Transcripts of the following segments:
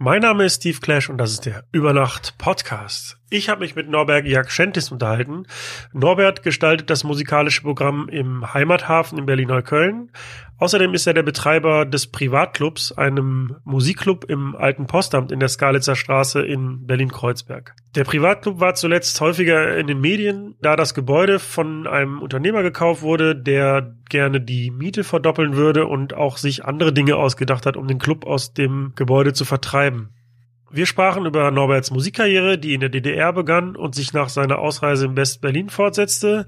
Mein Name ist Steve Clash und das ist der Übernacht Podcast. Ich habe mich mit Norbert Jakschentis unterhalten. Norbert gestaltet das musikalische Programm im Heimathafen in Berlin-Neukölln. Außerdem ist er der Betreiber des Privatclubs, einem Musikclub im Alten Postamt in der Skalitzer Straße in Berlin-Kreuzberg. Der Privatclub war zuletzt häufiger in den Medien, da das Gebäude von einem Unternehmer gekauft wurde, der gerne die Miete verdoppeln würde und auch sich andere Dinge ausgedacht hat, um den Club aus dem Gebäude zu vertreiben. Wir sprachen über Norberts Musikkarriere, die in der DDR begann und sich nach seiner Ausreise in West-Berlin fortsetzte,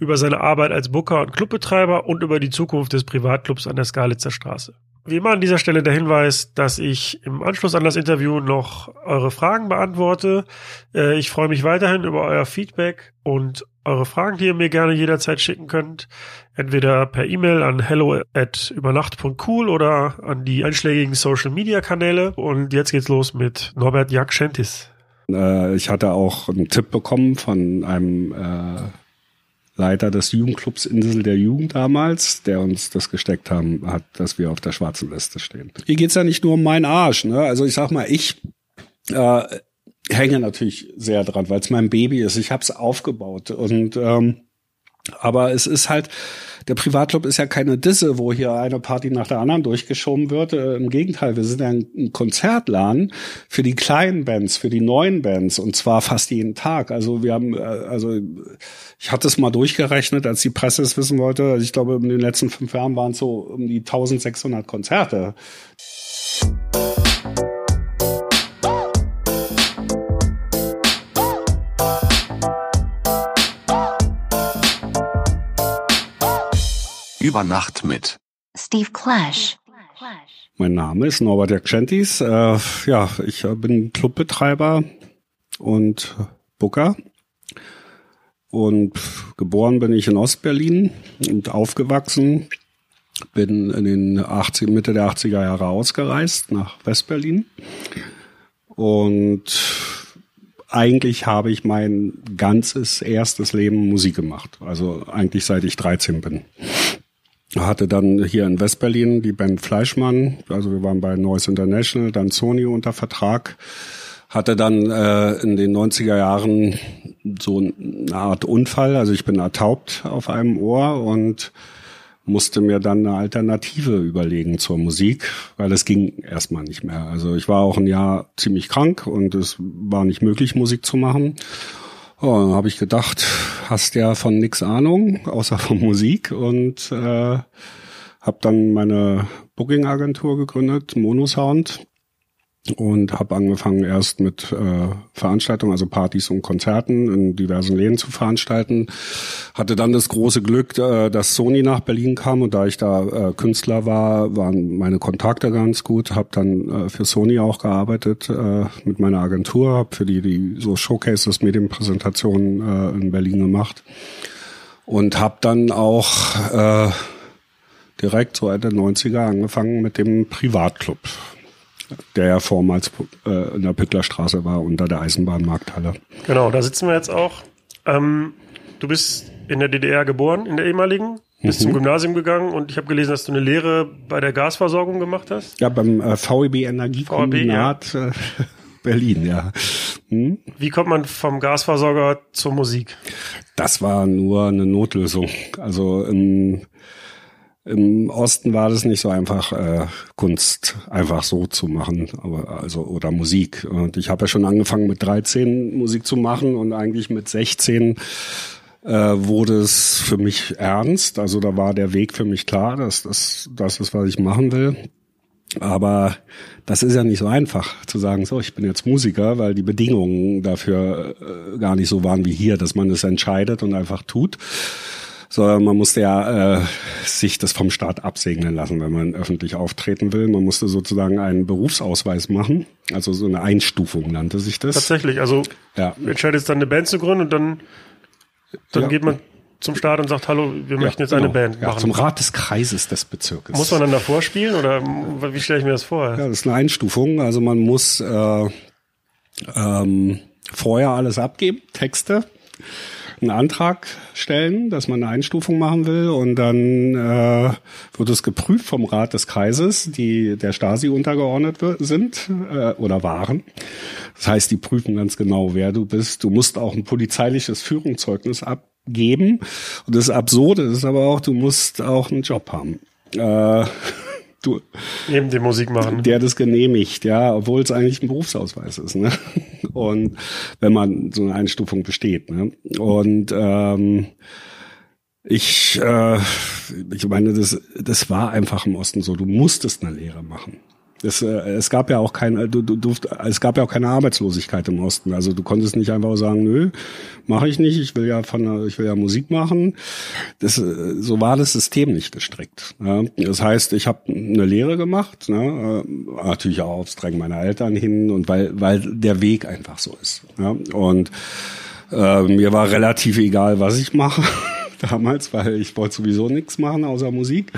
über seine Arbeit als Booker und Clubbetreiber und über die Zukunft des Privatclubs an der Skalitzer Straße. Wie immer an dieser Stelle der Hinweis, dass ich im Anschluss an das Interview noch eure Fragen beantworte. Äh, ich freue mich weiterhin über euer Feedback und eure Fragen, die ihr mir gerne jederzeit schicken könnt. Entweder per E-Mail an hello at übernacht.cool oder an die einschlägigen Social Media Kanäle. Und jetzt geht's los mit Norbert Jakschentis. Äh, ich hatte auch einen Tipp bekommen von einem äh, Leiter des Jugendclubs Insel der Jugend damals, der uns das gesteckt haben, hat, dass wir auf der schwarzen Liste stehen. Hier geht's ja nicht nur um meinen Arsch. Ne? Also ich sag mal, ich äh, hänge natürlich sehr dran, weil es mein Baby ist. Ich habe es aufgebaut und ähm, aber es ist halt, der Privatclub ist ja keine Disse, wo hier eine Party nach der anderen durchgeschoben wird. Äh, Im Gegenteil, wir sind ja ein, Konzertladen für die kleinen Bands, für die neuen Bands und zwar fast jeden Tag. Also wir haben, äh, also ich hatte es mal durchgerechnet, als die Presse es wissen wollte. Also ich glaube, in den letzten fünf Jahren waren es so um die 1600 Konzerte. Über Nacht mit Steve Clash. Mein Name ist Norbert Jakschentis. Äh, ja, ich bin Clubbetreiber und Booker. Und geboren bin ich in Ostberlin und aufgewachsen. Bin in den 80, Mitte der 80er Jahre ausgereist nach Westberlin. Und eigentlich habe ich mein ganzes erstes Leben Musik gemacht. Also eigentlich seit ich 13 bin hatte dann hier in Westberlin die Band Fleischmann, also wir waren bei Noise International, dann Sony unter Vertrag, hatte dann äh, in den 90er Jahren so eine Art Unfall, also ich bin ertaubt auf einem Ohr und musste mir dann eine Alternative überlegen zur Musik, weil es ging erstmal nicht mehr. Also ich war auch ein Jahr ziemlich krank und es war nicht möglich, Musik zu machen. Oh, habe ich gedacht, hast ja von nix Ahnung, außer von Musik und äh, habe dann meine Booking-Agentur gegründet, Monosound und habe angefangen erst mit äh, Veranstaltungen, also Partys und Konzerten in diversen Läden zu veranstalten. Hatte dann das große Glück, äh, dass Sony nach Berlin kam und da ich da äh, Künstler war, waren meine Kontakte ganz gut. Habe dann äh, für Sony auch gearbeitet äh, mit meiner Agentur, habe für die die so Showcases, Medienpräsentationen äh, in Berlin gemacht und habe dann auch äh, direkt so Ende 90er angefangen mit dem Privatclub der ja vormals äh, in der Pittlerstraße war, unter der Eisenbahnmarkthalle. Genau, da sitzen wir jetzt auch. Ähm, du bist in der DDR geboren, in der ehemaligen, bist mhm. zum Gymnasium gegangen und ich habe gelesen, dass du eine Lehre bei der Gasversorgung gemacht hast. Ja, beim äh, VEB Energiekombinat ja. Äh, Berlin, ja. Hm? Wie kommt man vom Gasversorger zur Musik? Das war nur eine Notlösung. Also im im Osten war das nicht so einfach, äh, Kunst einfach so zu machen, aber also oder Musik. Und ich habe ja schon angefangen mit 13 Musik zu machen und eigentlich mit 16 äh, wurde es für mich ernst. Also da war der Weg für mich klar, dass das das ist, was ich machen will. Aber das ist ja nicht so einfach zu sagen, so, ich bin jetzt Musiker, weil die Bedingungen dafür äh, gar nicht so waren wie hier, dass man es entscheidet und einfach tut sondern man musste ja äh, sich das vom Staat absegnen lassen, wenn man öffentlich auftreten will. Man musste sozusagen einen Berufsausweis machen, also so eine Einstufung nannte sich das. Tatsächlich, also ja. entscheidet dann eine Band zu gründen und dann, dann ja. geht man zum Staat und sagt, hallo, wir ja, möchten jetzt genau. eine Band machen. Ja, zum Rat des Kreises des Bezirkes. Muss man dann davor spielen oder wie stelle ich mir das vor? Ja, das ist eine Einstufung. Also man muss äh, ähm, vorher alles abgeben, Texte einen Antrag stellen, dass man eine Einstufung machen will und dann äh, wird es geprüft vom Rat des Kreises, die der Stasi untergeordnet sind äh, oder waren. Das heißt, die prüfen ganz genau, wer du bist. Du musst auch ein polizeiliches Führungszeugnis abgeben. Und das Absurde ist aber auch, du musst auch einen Job haben. Äh, du, Neben dem Musik machen. Der das genehmigt, ja, obwohl es eigentlich ein Berufsausweis ist. Ne? Und wenn man so eine Einstufung besteht. Ne? Und ähm, ich, äh, ich meine, das, das war einfach im Osten so. Du musstest eine Lehre machen. Es, äh, es gab ja auch keine, du, du, du, es gab ja auch keine Arbeitslosigkeit im Osten. Also du konntest nicht einfach sagen, nö, mache ich nicht. Ich will ja von, ich will ja Musik machen. Das, äh, so war das System nicht gestrickt. Ja. Das heißt, ich habe eine Lehre gemacht, ne, äh, natürlich auch aufs Drängen meiner Eltern hin und weil, weil der Weg einfach so ist. Ja. Und äh, mir war relativ egal, was ich mache. damals, weil ich wollte sowieso nichts machen außer Musik.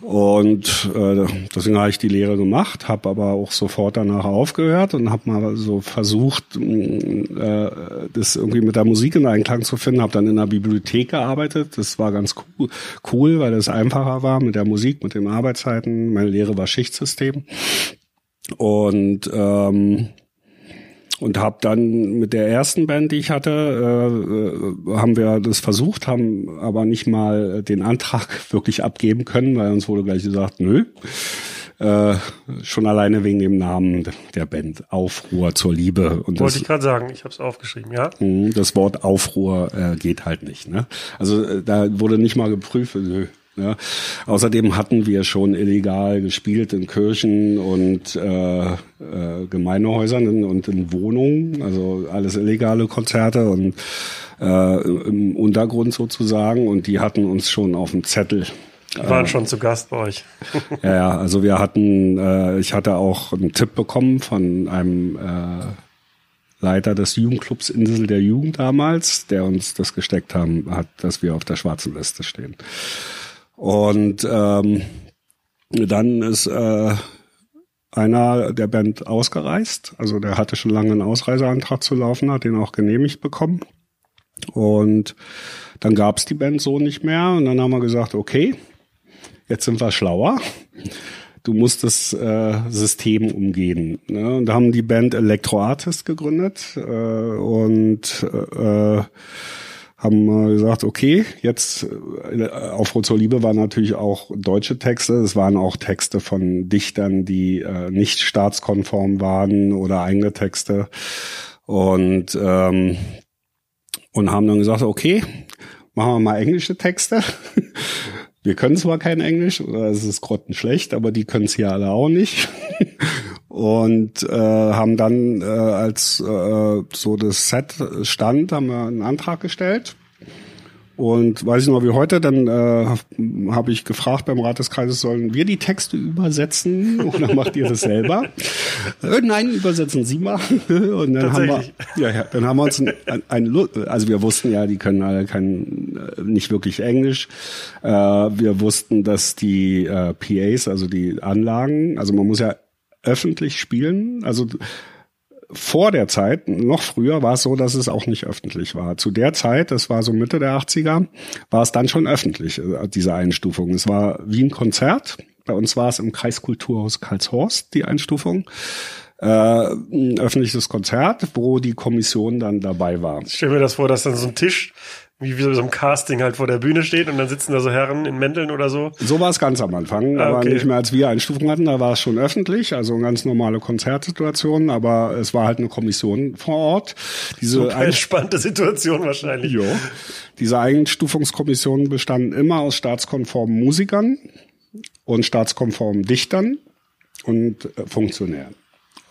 Und äh, deswegen habe ich die Lehre gemacht, habe aber auch sofort danach aufgehört und habe mal so versucht, äh, das irgendwie mit der Musik in Einklang zu finden. Habe dann in der Bibliothek gearbeitet. Das war ganz cool, cool, weil es einfacher war mit der Musik, mit den Arbeitszeiten. Meine Lehre war Schichtsystem. Und ähm, und habe dann mit der ersten Band, die ich hatte, äh, äh, haben wir das versucht, haben aber nicht mal den Antrag wirklich abgeben können, weil uns wurde gleich gesagt, nö. Äh, schon alleine wegen dem Namen der Band Aufruhr zur Liebe. Und Wollte das, ich gerade sagen, ich habe es aufgeschrieben, ja. Mhm, das Wort Aufruhr äh, geht halt nicht. Ne? Also äh, da wurde nicht mal geprüft. Nö, ja. Außerdem hatten wir schon illegal gespielt in Kirchen und äh, äh, Gemeindehäusern und in Wohnungen, also alles illegale Konzerte und äh, im Untergrund sozusagen. Und die hatten uns schon auf dem Zettel. Die waren äh, schon zu Gast bei euch. ja, ja, also wir hatten, äh, ich hatte auch einen Tipp bekommen von einem äh, Leiter des Jugendclubs Insel der Jugend damals, der uns das gesteckt haben, hat, dass wir auf der schwarzen Liste stehen. Und ähm, dann ist äh, einer der Band ausgereist. Also der hatte schon lange einen Ausreiseantrag zu laufen, hat den auch genehmigt bekommen. Und dann gab's die Band so nicht mehr. Und dann haben wir gesagt, okay, jetzt sind wir schlauer. Du musst das äh, System umgehen. Ne? Und da haben die Band Electro Artist gegründet äh, und äh, haben gesagt, okay, jetzt äh, auf Rot zur Liebe waren natürlich auch deutsche Texte. Es waren auch Texte von Dichtern, die äh, nicht staatskonform waren oder eigene Texte. Und, ähm, und haben dann gesagt, okay, machen wir mal englische Texte. Wir können zwar kein Englisch, es ist grottenschlecht, aber die können es hier alle auch nicht. und äh, haben dann, äh, als äh, so das Set stand, haben wir einen Antrag gestellt. Und weiß ich noch wie heute, dann äh, habe ich gefragt beim Rat des Kreises, sollen wir die Texte übersetzen oder macht ihr das selber? äh, nein, übersetzen Sie mal. Und dann haben wir, ja, ja, dann haben wir uns ein, ein, also wir wussten ja, die können alle kein, äh, nicht wirklich Englisch. Äh, wir wussten, dass die äh, PAs, also die Anlagen, also man muss ja öffentlich spielen. Also vor der Zeit, noch früher, war es so, dass es auch nicht öffentlich war. Zu der Zeit, das war so Mitte der 80er, war es dann schon öffentlich, äh, diese Einstufung. Es war wie ein Konzert. Bei uns war es im Kreiskulturhaus Karlshorst, die Einstufung. Äh, ein öffentliches Konzert, wo die Kommission dann dabei war. Ich stelle mir das vor, dass dann so ein Tisch wie, wie so ein Casting halt vor der Bühne steht und dann sitzen da so Herren in Mänteln oder so. So war es ganz am Anfang, ah, okay. aber nicht mehr als wir Einstufung hatten, da war es schon öffentlich, also eine ganz normale Konzertsituation, aber es war halt eine Kommission vor Ort. Diese Super entspannte Situation wahrscheinlich. Jo. Diese Einstufungskommissionen bestanden immer aus staatskonformen Musikern und staatskonformen Dichtern und äh, Funktionären.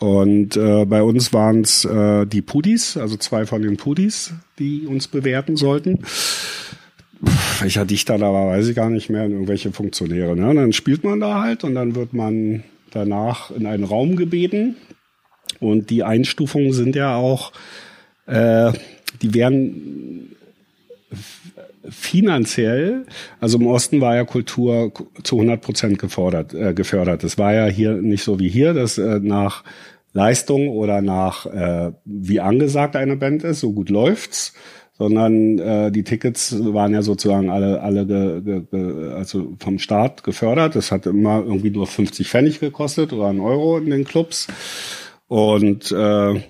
Und äh, bei uns waren es äh, die Pudis, also zwei von den Pudis, die uns bewerten sollten. Welcher Dichter da war, weiß ich gar nicht mehr, irgendwelche Funktionäre. Ne? Und dann spielt man da halt und dann wird man danach in einen Raum gebeten. Und die Einstufungen sind ja auch, äh, die werden finanziell, also im Osten war ja Kultur zu 100 Prozent äh, gefördert. Das war ja hier nicht so wie hier, dass äh, nach Leistung oder nach äh, wie angesagt eine Band ist, so gut läuft's, sondern äh, die Tickets waren ja sozusagen alle, alle ge, ge, ge, also vom Staat gefördert. Das hat immer irgendwie nur 50 Pfennig gekostet oder einen Euro in den Clubs. Und äh,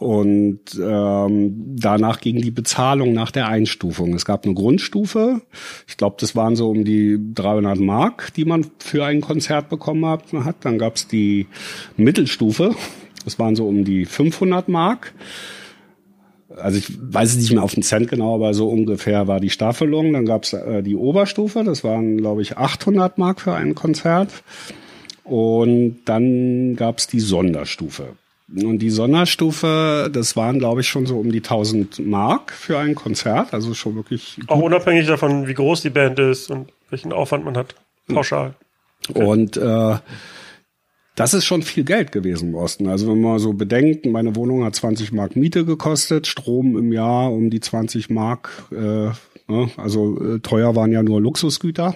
und ähm, danach ging die Bezahlung nach der Einstufung. Es gab eine Grundstufe. Ich glaube, das waren so um die 300 Mark, die man für ein Konzert bekommen hat. Dann gab es die Mittelstufe. Das waren so um die 500 Mark. Also ich weiß es nicht mehr auf den Cent genau, aber so ungefähr war die Staffelung. Dann gab es äh, die Oberstufe. Das waren, glaube ich, 800 Mark für ein Konzert. Und dann gab es die Sonderstufe. Und die Sonderstufe, das waren, glaube ich, schon so um die 1000 Mark für ein Konzert. Also schon wirklich. Gut. Auch unabhängig davon, wie groß die Band ist und welchen Aufwand man hat. Pauschal. Okay. Und äh, das ist schon viel Geld gewesen im Osten. Also wenn man so bedenkt, meine Wohnung hat 20 Mark Miete gekostet, Strom im Jahr um die 20 Mark. Äh, ne? Also äh, teuer waren ja nur Luxusgüter.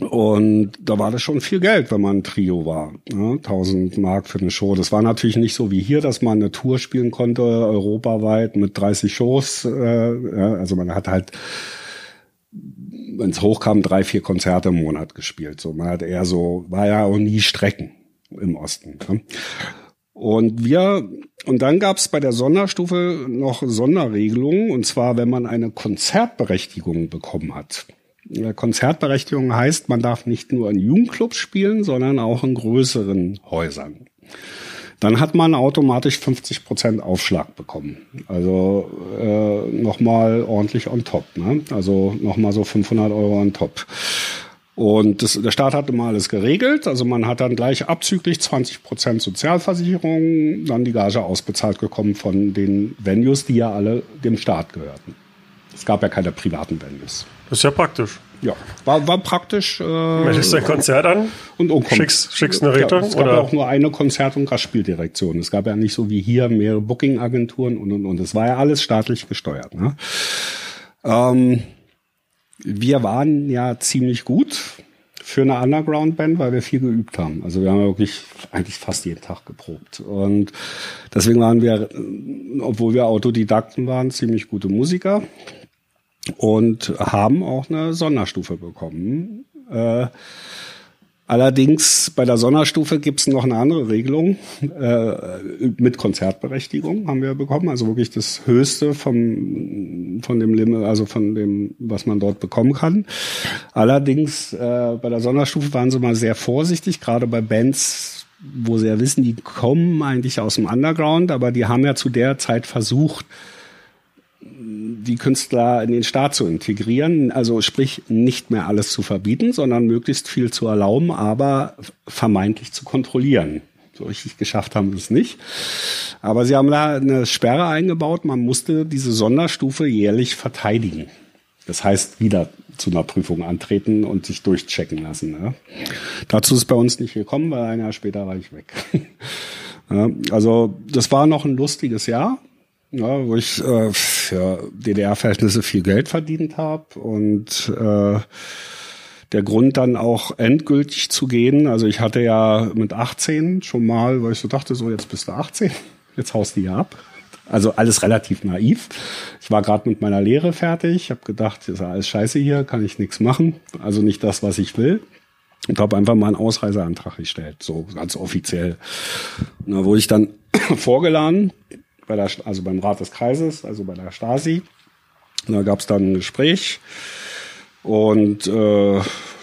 Und da war das schon viel Geld, wenn man ein Trio war. Ne? 1000 Mark für eine Show. Das war natürlich nicht so wie hier, dass man eine Tour spielen konnte, europaweit mit 30 Shows. Äh, ja, also man hat halt, wenn es hochkam, drei, vier Konzerte im Monat gespielt. So, man hat eher so, war ja auch nie Strecken im Osten. Ne? Und wir, und dann gab es bei der Sonderstufe noch Sonderregelungen, und zwar, wenn man eine Konzertberechtigung bekommen hat. Konzertberechtigung heißt, man darf nicht nur in Jugendclubs spielen, sondern auch in größeren Häusern. Dann hat man automatisch 50 Prozent Aufschlag bekommen. Also äh, nochmal ordentlich on top. Ne? Also nochmal so 500 Euro on top. Und das, der Staat hat immer alles geregelt. Also man hat dann gleich abzüglich 20 Prozent Sozialversicherung, dann die Gage ausbezahlt bekommen von den Venues, die ja alle dem Staat gehörten. Es gab ja keine privaten Venues. Das ist ja praktisch. Ja, war, war praktisch. Äh, Meldest dein Konzert an und, und schickst, schickst eine Rettung? Ja, es gab oder? auch nur eine Konzert- und Gastspieldirektion. Es gab ja nicht so wie hier mehrere Booking-Agenturen und und und. Es war ja alles staatlich gesteuert. Ne? Ähm, wir waren ja ziemlich gut für eine Underground-Band, weil wir viel geübt haben. Also wir haben wirklich eigentlich fast jeden Tag geprobt. Und deswegen waren wir, obwohl wir Autodidakten waren, ziemlich gute Musiker und haben auch eine Sonderstufe bekommen. Äh, allerdings bei der Sonderstufe gibt es noch eine andere Regelung äh, mit Konzertberechtigung haben wir bekommen, also wirklich das Höchste vom von dem Limit, also von dem, was man dort bekommen kann. Allerdings äh, bei der Sonderstufe waren sie mal sehr vorsichtig, gerade bei Bands wo sie ja wissen, die kommen eigentlich aus dem Underground, aber die haben ja zu der Zeit versucht, die Künstler in den Staat zu integrieren, also sprich nicht mehr alles zu verbieten, sondern möglichst viel zu erlauben, aber vermeintlich zu kontrollieren. So richtig geschafft haben sie es nicht. Aber sie haben da eine Sperre eingebaut, man musste diese Sonderstufe jährlich verteidigen. Das heißt, wieder zu einer Prüfung antreten und sich durchchecken lassen. Ne? Dazu ist bei uns nicht gekommen, weil ein Jahr später war ich weg. also das war noch ein lustiges Jahr ja, wo ich äh, für DDR-Verhältnisse viel Geld verdient habe und äh, der Grund dann auch endgültig zu gehen. Also ich hatte ja mit 18 schon mal, weil ich so dachte, so jetzt bist du 18, jetzt haust du hier ab. Also alles relativ naiv. Ich war gerade mit meiner Lehre fertig, habe gedacht, ist alles scheiße hier, kann ich nichts machen. Also nicht das, was ich will. Und habe einfach mal einen Ausreiseantrag gestellt, so ganz offiziell. Da wurde ich dann vorgeladen bei der, also beim Rat des Kreises, also bei der Stasi. Und da gab es dann ein Gespräch und äh,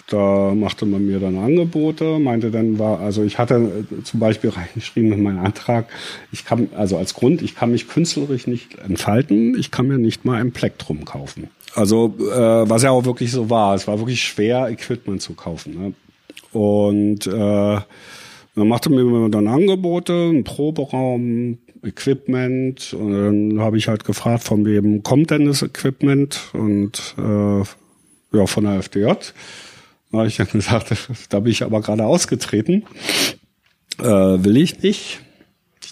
da machte man mir dann Angebote, meinte dann war, also ich hatte zum Beispiel reingeschrieben in meinen Antrag, ich kann, also als Grund, ich kann mich künstlerisch nicht entfalten, ich kann mir nicht mal ein Plektrum kaufen. Also äh, was ja auch wirklich so war, es war wirklich schwer, Equipment zu kaufen. Ne? Und äh, dann machte mir dann Angebote, einen Proberaum, Equipment. Und dann habe ich halt gefragt, von wem kommt denn das Equipment? Und äh, ja, von der FDJ. Da habe ich dann gesagt, da bin ich aber gerade ausgetreten. Äh, will ich nicht.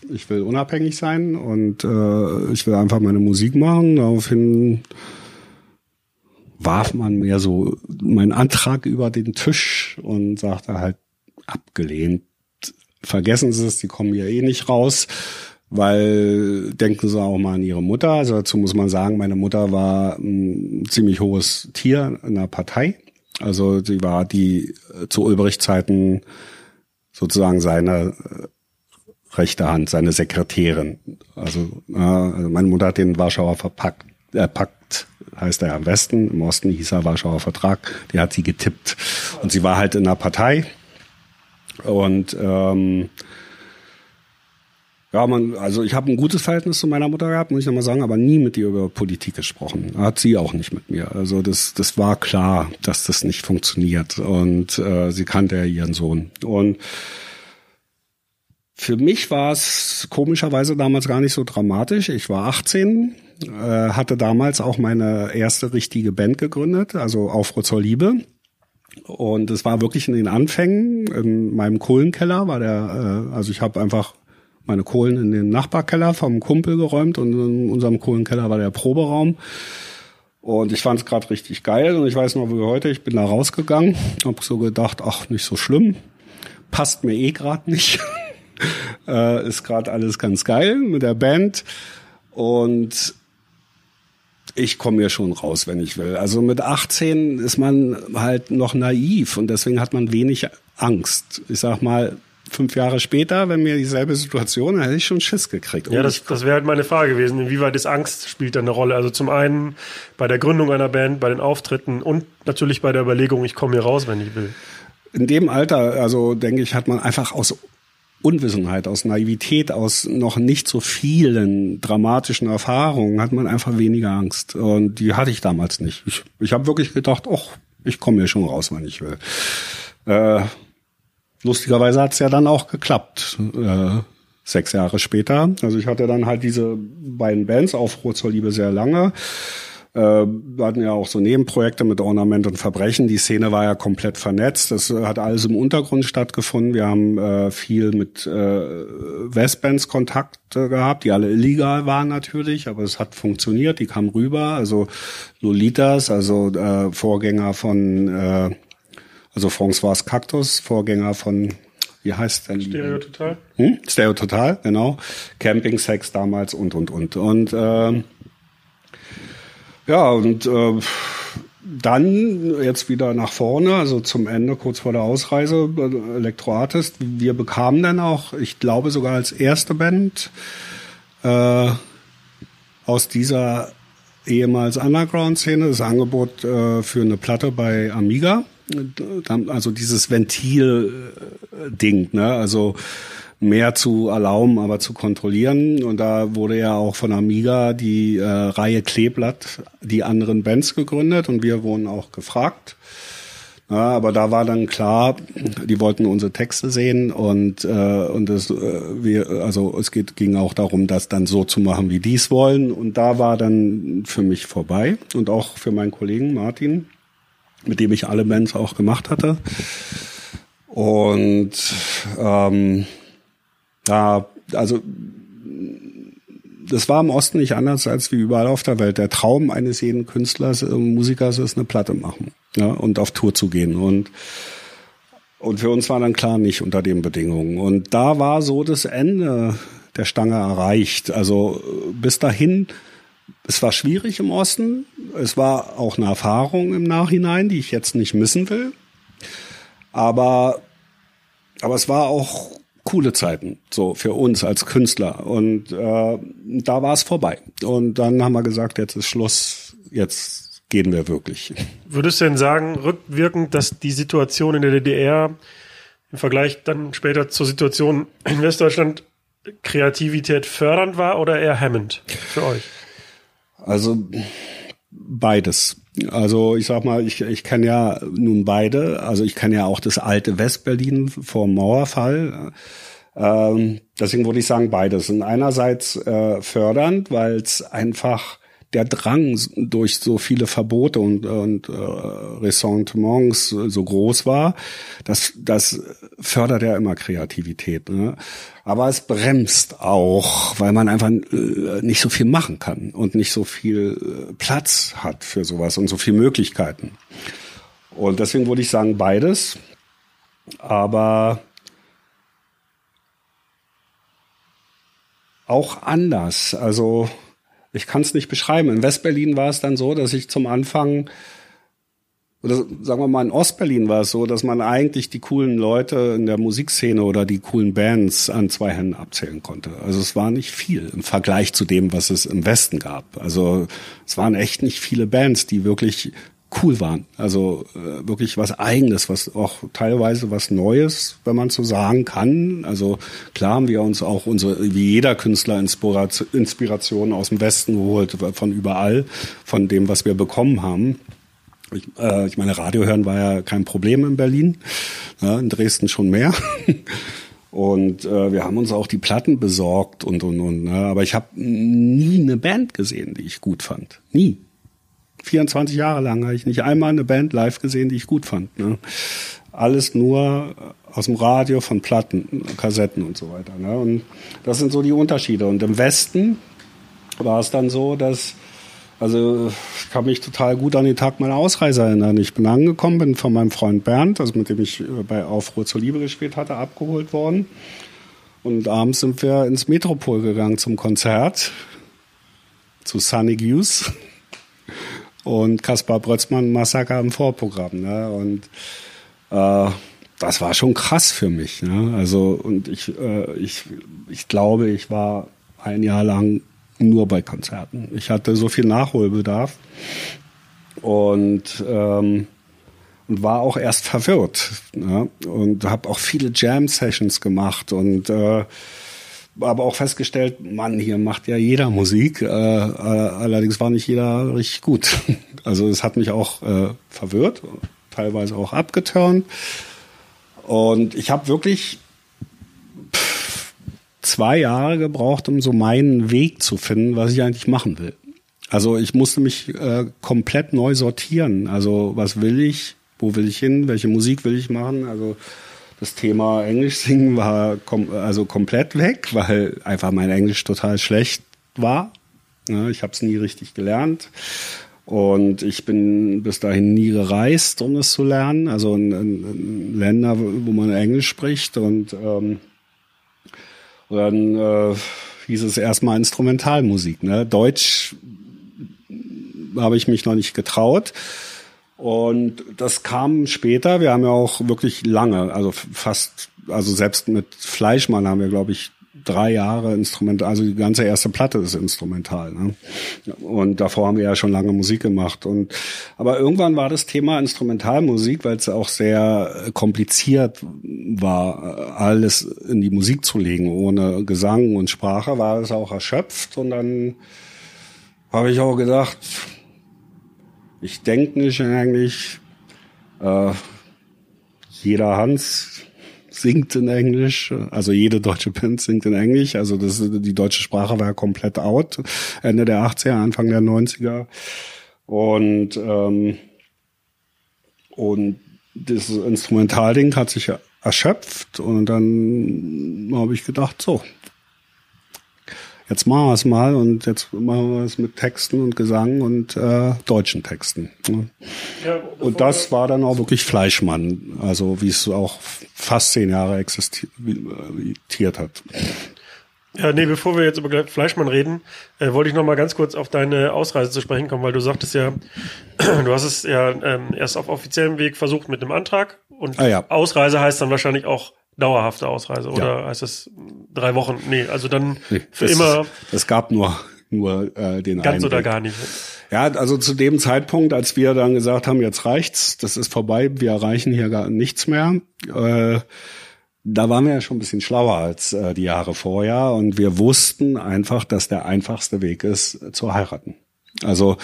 Ich will unabhängig sein und äh, ich will einfach meine Musik machen. Daraufhin warf man mir so meinen Antrag über den Tisch und sagte halt abgelehnt. Vergessen Sie es, die kommen ja eh nicht raus weil denken Sie auch mal an Ihre Mutter. Also dazu muss man sagen, meine Mutter war ein ziemlich hohes Tier in der Partei. Also sie war die äh, zu Ulbricht-Zeiten sozusagen seine äh, rechte Hand, seine Sekretärin. Also, äh, meine Mutter hat den Warschauer verpackt, äh, Pakt, heißt er am Westen, im Osten hieß er Warschauer Vertrag, die hat sie getippt. Und sie war halt in der Partei. Und ähm, ja, man, also ich habe ein gutes Verhältnis zu meiner Mutter gehabt, muss ich nochmal sagen, aber nie mit ihr über Politik gesprochen. Hat sie auch nicht mit mir. Also das, das war klar, dass das nicht funktioniert. Und äh, sie kannte ja ihren Sohn. Und für mich war es komischerweise damals gar nicht so dramatisch. Ich war 18, äh, hatte damals auch meine erste richtige Band gegründet, also Aufruhr zur Liebe. Und es war wirklich in den Anfängen. In meinem Kohlenkeller war der, äh, also ich habe einfach meine Kohlen in den Nachbarkeller vom Kumpel geräumt und in unserem Kohlenkeller war der Proberaum. Und ich fand es gerade richtig geil und ich weiß noch wie heute, ich bin da rausgegangen, habe so gedacht, ach, nicht so schlimm, passt mir eh gerade nicht. äh, ist gerade alles ganz geil mit der Band und ich komme ja schon raus, wenn ich will. Also mit 18 ist man halt noch naiv und deswegen hat man wenig Angst. Ich sag mal, fünf Jahre später, wenn mir dieselbe Situation, hätte ich schon Schiss gekriegt. Ja, das, das wäre halt meine Frage gewesen. Inwieweit ist Angst spielt da eine Rolle? Also zum einen bei der Gründung einer Band, bei den Auftritten und natürlich bei der Überlegung, ich komme hier raus, wenn ich will. In dem Alter, also denke ich, hat man einfach aus Unwissenheit, aus Naivität, aus noch nicht so vielen dramatischen Erfahrungen, hat man einfach weniger Angst. Und die hatte ich damals nicht. Ich, ich habe wirklich gedacht, ach, ich komme hier schon raus, wenn ich will. Äh, lustigerweise hat es ja dann auch geklappt. Äh, sechs Jahre später. Also ich hatte dann halt diese beiden Bands, Aufruhr zur Liebe sehr lange. Äh, wir hatten ja auch so Nebenprojekte mit Ornament und Verbrechen. Die Szene war ja komplett vernetzt. Das hat alles im Untergrund stattgefunden. Wir haben äh, viel mit äh, Westbands Kontakt gehabt, die alle illegal waren natürlich, aber es hat funktioniert. Die kamen rüber. Also Lolitas, also äh, Vorgänger von äh, also François Cactus, Vorgänger von, wie heißt denn? Stereo Total. Hm? Stereo Total, genau. Camping Sex damals und, und, und. Und äh, ja, und äh, dann jetzt wieder nach vorne, also zum Ende, kurz vor der Ausreise, äh, Elektroartist. Wir bekamen dann auch, ich glaube sogar als erste Band äh, aus dieser ehemals Underground-Szene das Angebot äh, für eine Platte bei Amiga also dieses Ventil-Ding, ne? Also mehr zu erlauben, aber zu kontrollieren. Und da wurde ja auch von Amiga die äh, Reihe Kleeblatt die anderen Bands gegründet und wir wurden auch gefragt. Ja, aber da war dann klar, die wollten unsere Texte sehen und äh, und es äh, wir also es geht ging auch darum, das dann so zu machen, wie die es wollen und da war dann für mich vorbei und auch für meinen Kollegen Martin mit dem ich alle Bands auch gemacht hatte. Und ähm, ja, also das war im Osten nicht anders als wie überall auf der Welt. Der Traum eines jeden Künstlers, äh, Musikers ist eine Platte machen ja, und auf Tour zu gehen. Und und für uns war dann klar nicht unter den Bedingungen. Und da war so das Ende der Stange erreicht. Also bis dahin es war schwierig im Osten. Es war auch eine Erfahrung im Nachhinein, die ich jetzt nicht missen will. Aber, aber es war auch coole Zeiten, so für uns als Künstler. Und äh, da war es vorbei. Und dann haben wir gesagt, jetzt ist Schluss, jetzt gehen wir wirklich. Würdest du denn sagen, rückwirkend, dass die Situation in der DDR im Vergleich dann später zur Situation in Westdeutschland Kreativität fördernd war oder eher hemmend für euch? Also beides. Also ich sag mal, ich, ich kenne ja nun beide. Also ich kenne ja auch das alte Westberlin vor Mauerfall. Ähm, deswegen würde ich sagen beides. Und einerseits äh, fördernd, weil es einfach der Drang durch so viele Verbote und, und äh, Ressentiments so groß war, das, das fördert ja immer Kreativität. Ne? Aber es bremst auch, weil man einfach äh, nicht so viel machen kann und nicht so viel äh, Platz hat für sowas und so viele Möglichkeiten. Und deswegen würde ich sagen beides. Aber auch anders. Also ich kann es nicht beschreiben. In Westberlin war es dann so, dass ich zum Anfang oder sagen wir mal in Ostberlin war es so, dass man eigentlich die coolen Leute in der Musikszene oder die coolen Bands an zwei Händen abzählen konnte. Also es war nicht viel im Vergleich zu dem, was es im Westen gab. Also es waren echt nicht viele Bands, die wirklich cool waren. Also äh, wirklich was Eigenes, was auch teilweise was Neues, wenn man so sagen kann. Also klar haben wir uns auch unsere, wie jeder Künstler, Inspiration aus dem Westen geholt, von überall, von dem, was wir bekommen haben. Ich, äh, ich meine, Radio hören war ja kein Problem in Berlin, ja, in Dresden schon mehr. Und äh, wir haben uns auch die Platten besorgt und und und. Ne? Aber ich habe nie eine Band gesehen, die ich gut fand. Nie. 24 Jahre lang habe ich nicht einmal eine Band live gesehen, die ich gut fand. Ne? Alles nur aus dem Radio, von Platten, Kassetten und so weiter. Ne? Und das sind so die Unterschiede. Und im Westen war es dann so, dass also ich kann mich total gut an den Tag meiner Ausreise erinnern. Ich bin angekommen, bin von meinem Freund Bernd, also mit dem ich äh, bei Aufruhr zur Liebe gespielt hatte, abgeholt worden. Und abends sind wir ins Metropol gegangen zum Konzert zu Sunny Hughes und Kaspar Brötzmann Massaker im Vorprogramm. Ne? Und äh, das war schon krass für mich. Ne? Also und ich, äh, ich, ich glaube, ich war ein Jahr lang nur bei Konzerten. Ich hatte so viel Nachholbedarf und ähm, und war auch erst verwirrt ne? und habe auch viele Jam-Sessions gemacht und äh, aber auch festgestellt, Mann, hier macht ja jeder Musik, äh, äh, allerdings war nicht jeder richtig gut. Also es hat mich auch äh, verwirrt, teilweise auch abgeturnt und ich habe wirklich zwei Jahre gebraucht, um so meinen Weg zu finden, was ich eigentlich machen will. Also ich musste mich äh, komplett neu sortieren. Also was will ich? Wo will ich hin? Welche Musik will ich machen? Also das Thema Englisch singen war kom also komplett weg, weil einfach mein Englisch total schlecht war. Ja, ich habe es nie richtig gelernt. Und ich bin bis dahin nie gereist, um es zu lernen. Also in, in, Länder, wo man Englisch spricht. Und ähm, und dann äh, hieß es erstmal Instrumentalmusik. Ne? Deutsch habe ich mich noch nicht getraut. Und das kam später. Wir haben ja auch wirklich lange, also fast, also selbst mit Fleischmann haben wir, glaube ich, drei Jahre Instrumental, also die ganze erste Platte ist instrumental. Ne? Und davor haben wir ja schon lange Musik gemacht. Und aber irgendwann war das Thema Instrumentalmusik, weil es auch sehr kompliziert war, alles in die Musik zu legen, ohne Gesang und Sprache, war es auch erschöpft. Und dann habe ich auch gedacht, ich denke nicht eigentlich, äh, jeder Hans singt in Englisch. Also jede deutsche Band singt in Englisch. Also das, die deutsche Sprache war komplett out. Ende der 80er, Anfang der 90er. Und, ähm, und das Instrumentalding hat sich erschöpft. Und dann habe ich gedacht, so, jetzt machen wir es mal und jetzt machen wir es mit Texten und Gesang und äh, deutschen Texten. Ne? Ja, und das war dann auch wirklich Fleischmann, also wie es auch fast zehn Jahre existiert hat. Ja, nee, bevor wir jetzt über Fleischmann reden, äh, wollte ich noch mal ganz kurz auf deine Ausreise zu sprechen kommen, weil du sagtest ja, du hast es ja ähm, erst auf offiziellem Weg versucht mit dem Antrag und ah, ja. Ausreise heißt dann wahrscheinlich auch dauerhafte Ausreise oder ja. heißt es drei Wochen? Nee, also dann nee, für das, immer. Es gab nur nur äh, den ganz oder gar nicht. Ja, also zu dem Zeitpunkt, als wir dann gesagt haben, jetzt reicht's, das ist vorbei, wir erreichen hier gar nichts mehr. Äh, da waren wir ja schon ein bisschen schlauer als äh, die Jahre vorher und wir wussten einfach, dass der einfachste Weg ist, äh, zu heiraten. Also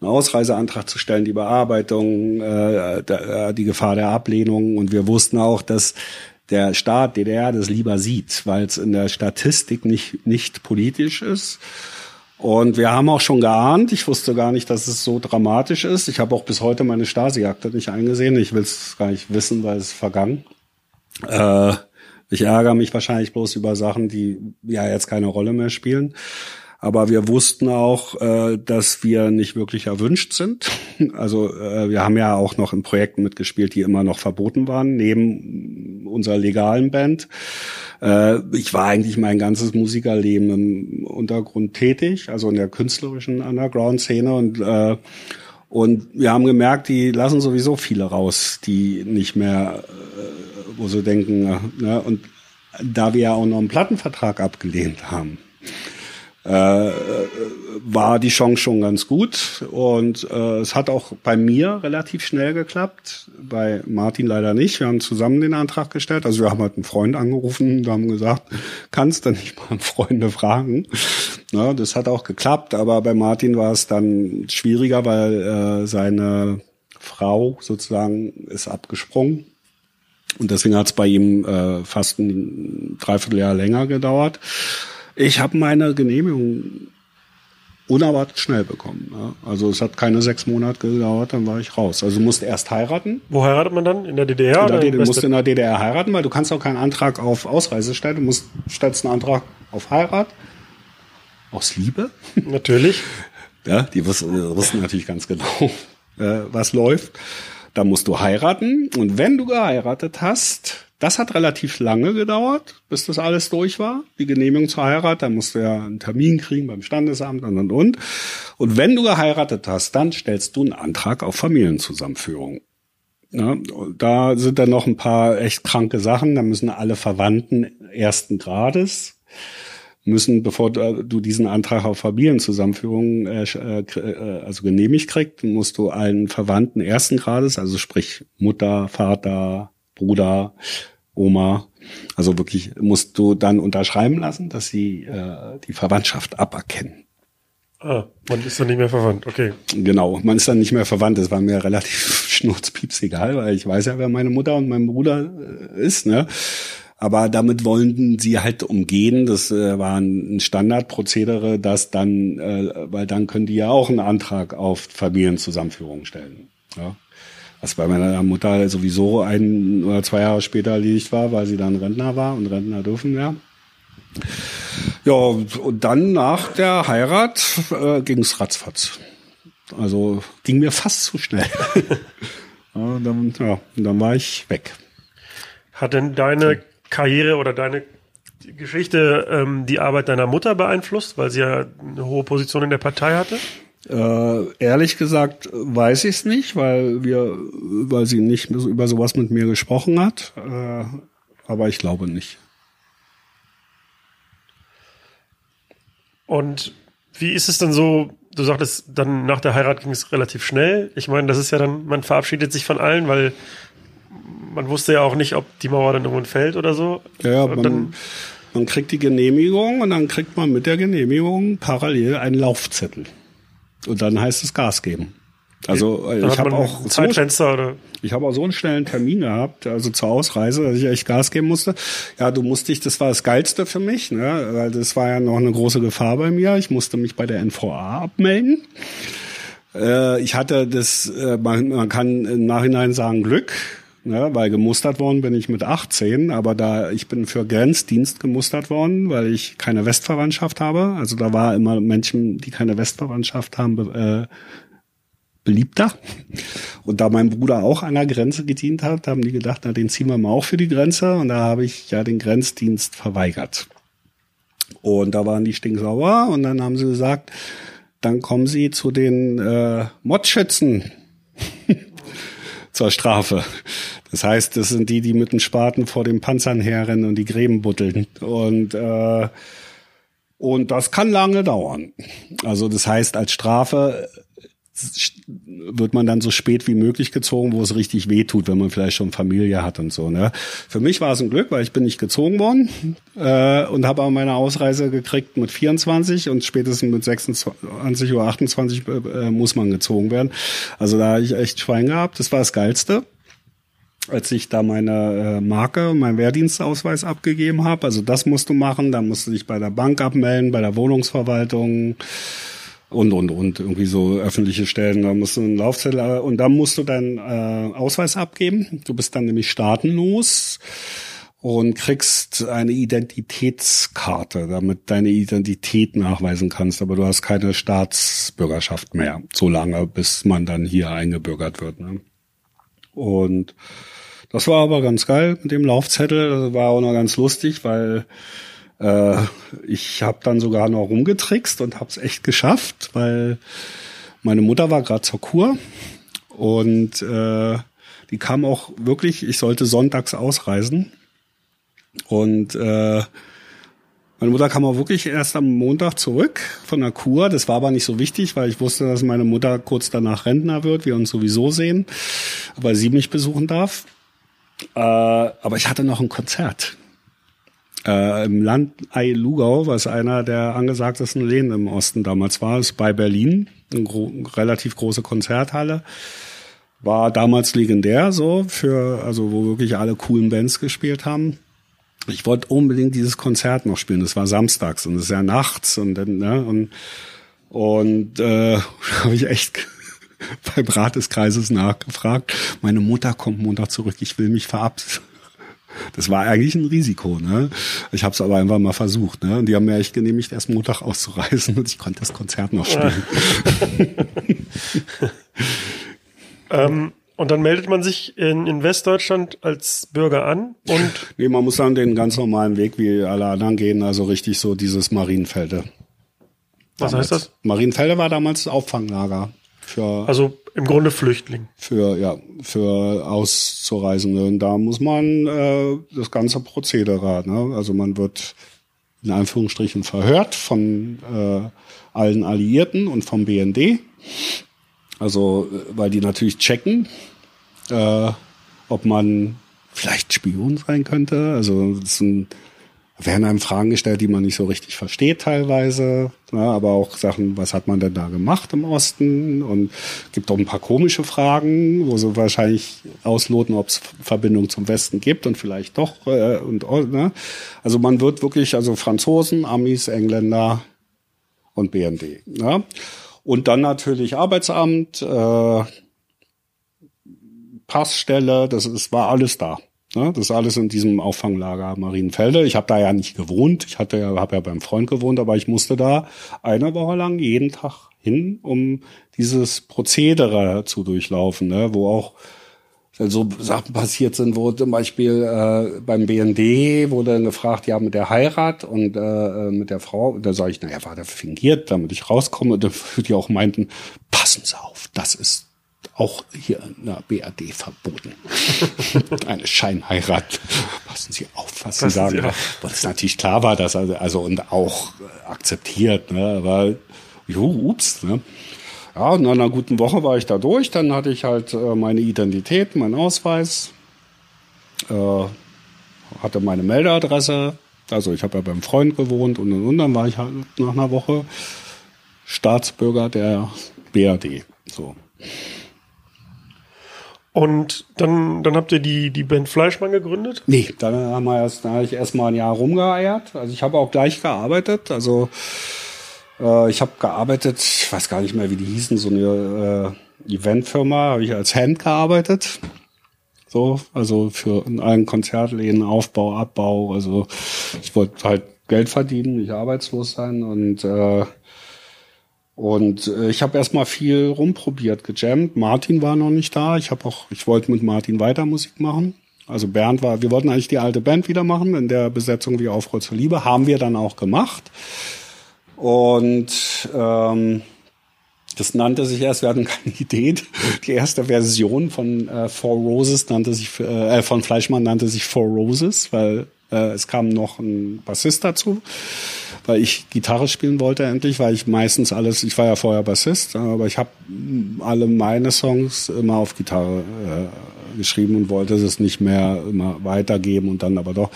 einen Ausreiseantrag zu stellen, die Bearbeitung, äh, äh, die Gefahr der Ablehnung und wir wussten auch, dass der Staat DDR das lieber sieht, weil es in der Statistik nicht, nicht politisch ist. Und wir haben auch schon geahnt, ich wusste gar nicht, dass es so dramatisch ist. Ich habe auch bis heute meine Stasi-Akte nicht eingesehen. Ich will es gar nicht wissen, weil es vergangen. Äh, ich ärgere mich wahrscheinlich bloß über Sachen, die ja jetzt keine Rolle mehr spielen. Aber wir wussten auch, äh, dass wir nicht wirklich erwünscht sind. Also äh, wir haben ja auch noch in Projekten mitgespielt, die immer noch verboten waren, neben unserer legalen Band. Äh, ich war eigentlich mein ganzes Musikerleben im Untergrund tätig, also in der künstlerischen Underground-Szene und und wir haben gemerkt, die lassen sowieso viele raus, die nicht mehr, wo sie denken, ne? und da wir ja auch noch einen Plattenvertrag abgelehnt haben, äh, war die Chance schon ganz gut. Und äh, es hat auch bei mir relativ schnell geklappt, bei Martin leider nicht. Wir haben zusammen den Antrag gestellt. Also wir haben halt einen Freund angerufen und haben gesagt, kannst du nicht mal Freunde fragen? Ja, das hat auch geklappt, aber bei Martin war es dann schwieriger, weil äh, seine Frau sozusagen ist abgesprungen. Und deswegen hat es bei ihm äh, fast ein Dreivierteljahr länger gedauert. Ich habe meine Genehmigung unerwartet schnell bekommen. Ja. Also es hat keine sechs Monate gedauert, dann war ich raus. Also musste erst heiraten. Wo heiratet man dann? In der DDR? In der DDR, du musst in der DDR heiraten, weil du kannst auch keinen Antrag auf Ausreise stellen. Du musst stellst einen Antrag auf Heirat. Aus Liebe? Natürlich. ja, die wussten, wussten natürlich ganz genau, äh, was läuft. Da musst du heiraten. Und wenn du geheiratet hast, das hat relativ lange gedauert, bis das alles durch war. Die Genehmigung zur Heirat, da musst du ja einen Termin kriegen beim Standesamt und und und. Und wenn du geheiratet hast, dann stellst du einen Antrag auf Familienzusammenführung. Ja, da sind dann noch ein paar echt kranke Sachen. Da müssen alle Verwandten ersten Grades müssen, bevor du diesen Antrag auf Familienzusammenführung äh, äh, also genehmigt kriegst, musst du allen Verwandten ersten Grades, also sprich Mutter, Vater, Bruder, Oma. Also wirklich musst du dann unterschreiben lassen, dass sie äh, die Verwandtschaft aberkennen. Ah, man ist dann nicht mehr verwandt, okay. Genau, man ist dann nicht mehr verwandt. Das war mir relativ schnurzpieps egal, weil ich weiß ja, wer meine Mutter und mein Bruder äh, ist, ne? Aber damit wollten sie halt umgehen. Das äh, war ein Standardprozedere, dass dann, äh, weil dann können die ja auch einen Antrag auf Familienzusammenführung stellen. Ja was bei meiner Mutter sowieso ein oder zwei Jahre später erledigt war, weil sie dann Rentner war und Rentner dürfen ja. Ja, und dann nach der Heirat äh, ging es ratzfatz. Also ging mir fast zu schnell. ja, dann, ja, und dann war ich weg. Hat denn deine Karriere oder deine Geschichte ähm, die Arbeit deiner Mutter beeinflusst, weil sie ja eine hohe Position in der Partei hatte? Äh, ehrlich gesagt weiß ich es nicht, weil wir, weil sie nicht über sowas mit mir gesprochen hat. Äh, aber ich glaube nicht. Und wie ist es denn so? Du sagtest, dann nach der Heirat ging es relativ schnell. Ich meine, das ist ja dann, man verabschiedet sich von allen, weil man wusste ja auch nicht, ob die Mauer dann irgendwann fällt oder so. Ja, man, dann, man kriegt die Genehmigung und dann kriegt man mit der Genehmigung parallel einen Laufzettel. Und dann heißt es Gas geben. Also äh, ich habe auch Zeitfenster oder ich habe auch so einen schnellen Termin gehabt, also zur Ausreise, dass ich echt Gas geben musste. Ja, du musst dich, das war das geilste für mich, ne, weil das war ja noch eine große Gefahr bei mir. Ich musste mich bei der NVA abmelden. Äh, ich hatte das, äh, man, man kann im Nachhinein sagen Glück, ne, weil gemustert worden bin ich mit 18, aber da ich bin für Grenzdienst gemustert worden, weil ich keine Westverwandtschaft habe. Also da war immer Menschen, die keine Westverwandtschaft haben, äh, beliebter. Und da mein Bruder auch an der Grenze gedient hat, haben die gedacht, na, den ziehen wir mal auch für die Grenze. Und da habe ich ja den Grenzdienst verweigert. Und da waren die stinksauer und dann haben sie gesagt, dann kommen sie zu den äh, Modschützen zur Strafe. Das heißt, das sind die, die mit dem Spaten vor den Panzern herrennen und die Gräben butteln. Und äh, und das kann lange dauern. Also das heißt, als Strafe wird man dann so spät wie möglich gezogen, wo es richtig weh tut, wenn man vielleicht schon Familie hat und so. Ne? Für mich war es ein Glück, weil ich bin nicht gezogen worden äh, und habe aber meine Ausreise gekriegt mit 24 und spätestens mit 26 oder 28 äh, muss man gezogen werden. Also da habe ich echt Schwein gehabt. Das war das Geilste als ich da meine äh, Marke, meinen Wehrdienstausweis abgegeben habe. Also das musst du machen, dann musst du dich bei der Bank abmelden, bei der Wohnungsverwaltung und und und irgendwie so öffentliche Stellen. Da musst du einen Laufzettel und dann musst du deinen äh, Ausweis abgeben. Du bist dann nämlich staatenlos. und kriegst eine Identitätskarte, damit deine Identität nachweisen kannst, aber du hast keine Staatsbürgerschaft mehr, so lange, bis man dann hier eingebürgert wird. Ne? Und das war aber ganz geil mit dem Laufzettel. Das war auch noch ganz lustig, weil äh, ich habe dann sogar noch rumgetrickst und habe es echt geschafft, weil meine Mutter war gerade zur Kur und äh, die kam auch wirklich, ich sollte sonntags ausreisen. Und äh, meine Mutter kam auch wirklich erst am Montag zurück von der Kur. Das war aber nicht so wichtig, weil ich wusste, dass meine Mutter kurz danach Rentner wird, wir uns sowieso sehen, weil sie mich besuchen darf. Äh, aber ich hatte noch ein Konzert. Äh, Im Land Lugau, was einer der angesagtesten Lehnen im Osten damals war, ist bei Berlin, eine gro relativ große Konzerthalle war damals legendär so für, also wo wirklich alle coolen Bands gespielt haben. Ich wollte unbedingt dieses Konzert noch spielen. Das war samstags und es ist ja nachts und dann, ne, und, und äh, habe ich echt beim Rat des Kreises nachgefragt. Meine Mutter kommt Montag zurück, ich will mich verabschieden. Das war eigentlich ein Risiko, ne? Ich habe es aber einfach mal versucht, ne? Und die haben mir echt genehmigt, erst Montag auszureisen und ich konnte das Konzert noch spielen. Ähm, und dann meldet man sich in, in Westdeutschland als Bürger an und. Nee, man muss dann den ganz normalen Weg wie alle anderen gehen, also richtig so dieses Marienfelde. Was damals. heißt das? Marienfelde war damals Auffanglager für. Also im Grunde Flüchtling. Für, ja, für Auszureisende. Und da muss man äh, das ganze Prozedere, ne? Also man wird in Anführungsstrichen verhört von äh, allen Alliierten und vom BND. Also, weil die natürlich checken, äh, ob man vielleicht Spion sein könnte. Also, es sind, werden einem Fragen gestellt, die man nicht so richtig versteht teilweise. Ja, ne? aber auch Sachen, was hat man denn da gemacht im Osten? Und gibt auch ein paar komische Fragen, wo sie wahrscheinlich ausloten, ob es Verbindung zum Westen gibt und vielleicht doch. Äh, und, ne? Also man wird wirklich, also Franzosen, Amis, Engländer und BND. Ja? Und dann natürlich Arbeitsamt, äh, Passstelle, das ist, war alles da. Ne? Das ist alles in diesem Auffanglager Marienfelde. Ich habe da ja nicht gewohnt. Ich hatte ja, habe ja beim Freund gewohnt, aber ich musste da eine Woche lang jeden Tag hin, um dieses Prozedere zu durchlaufen, ne? wo auch so Sachen passiert sind, wo zum Beispiel äh, beim BND wurde dann gefragt, ja, mit der Heirat und äh, mit der Frau, da sage ich, naja, war der fingiert, damit ich rauskomme. Und die auch meinten, passen Sie auf, das ist auch hier in der BRD verboten. Eine Scheinheirat. Passen Sie auf, was Passen Sie sagen. Weil es natürlich klar war, dass also, also und auch akzeptiert, ne, aber jo, ups, ne. Ja, nach einer guten Woche war ich da durch. Dann hatte ich halt äh, meine Identität, meinen Ausweis, äh, hatte meine Meldeadresse. Also ich habe ja beim Freund gewohnt und, und, und dann war ich halt nach einer Woche Staatsbürger der BRD. So. Und dann, dann habt ihr die, die Band Fleischmann gegründet? Nee, dann haben wir erst, dann habe ich erst mal ein Jahr rumgeeiert. Also ich habe auch gleich gearbeitet. Also äh, ich habe gearbeitet, ich weiß gar nicht mehr, wie die hießen, so eine äh, Eventfirma, habe ich als Hand gearbeitet. So, also für in allen Konzertläden, Aufbau, Abbau. Also ich wollte halt Geld verdienen, nicht arbeitslos sein und äh, und äh, ich habe erstmal viel rumprobiert, gejammt. Martin war noch nicht da. Ich habe auch, ich wollte mit Martin weiter Musik machen. Also Bernd war, wir wollten eigentlich die alte Band wieder machen in der Besetzung wie Aufruhr zur Liebe. Haben wir dann auch gemacht. Und ähm, das nannte sich erst, wir hatten keine Idee. Die erste Version von äh, Four Roses nannte sich, äh, von Fleischmann nannte sich Four Roses, weil äh, es kam noch ein Bassist dazu, weil ich Gitarre spielen wollte endlich, weil ich meistens alles, ich war ja vorher Bassist, aber ich habe alle meine Songs immer auf Gitarre äh, geschrieben und wollte es nicht mehr immer weitergeben und dann aber doch.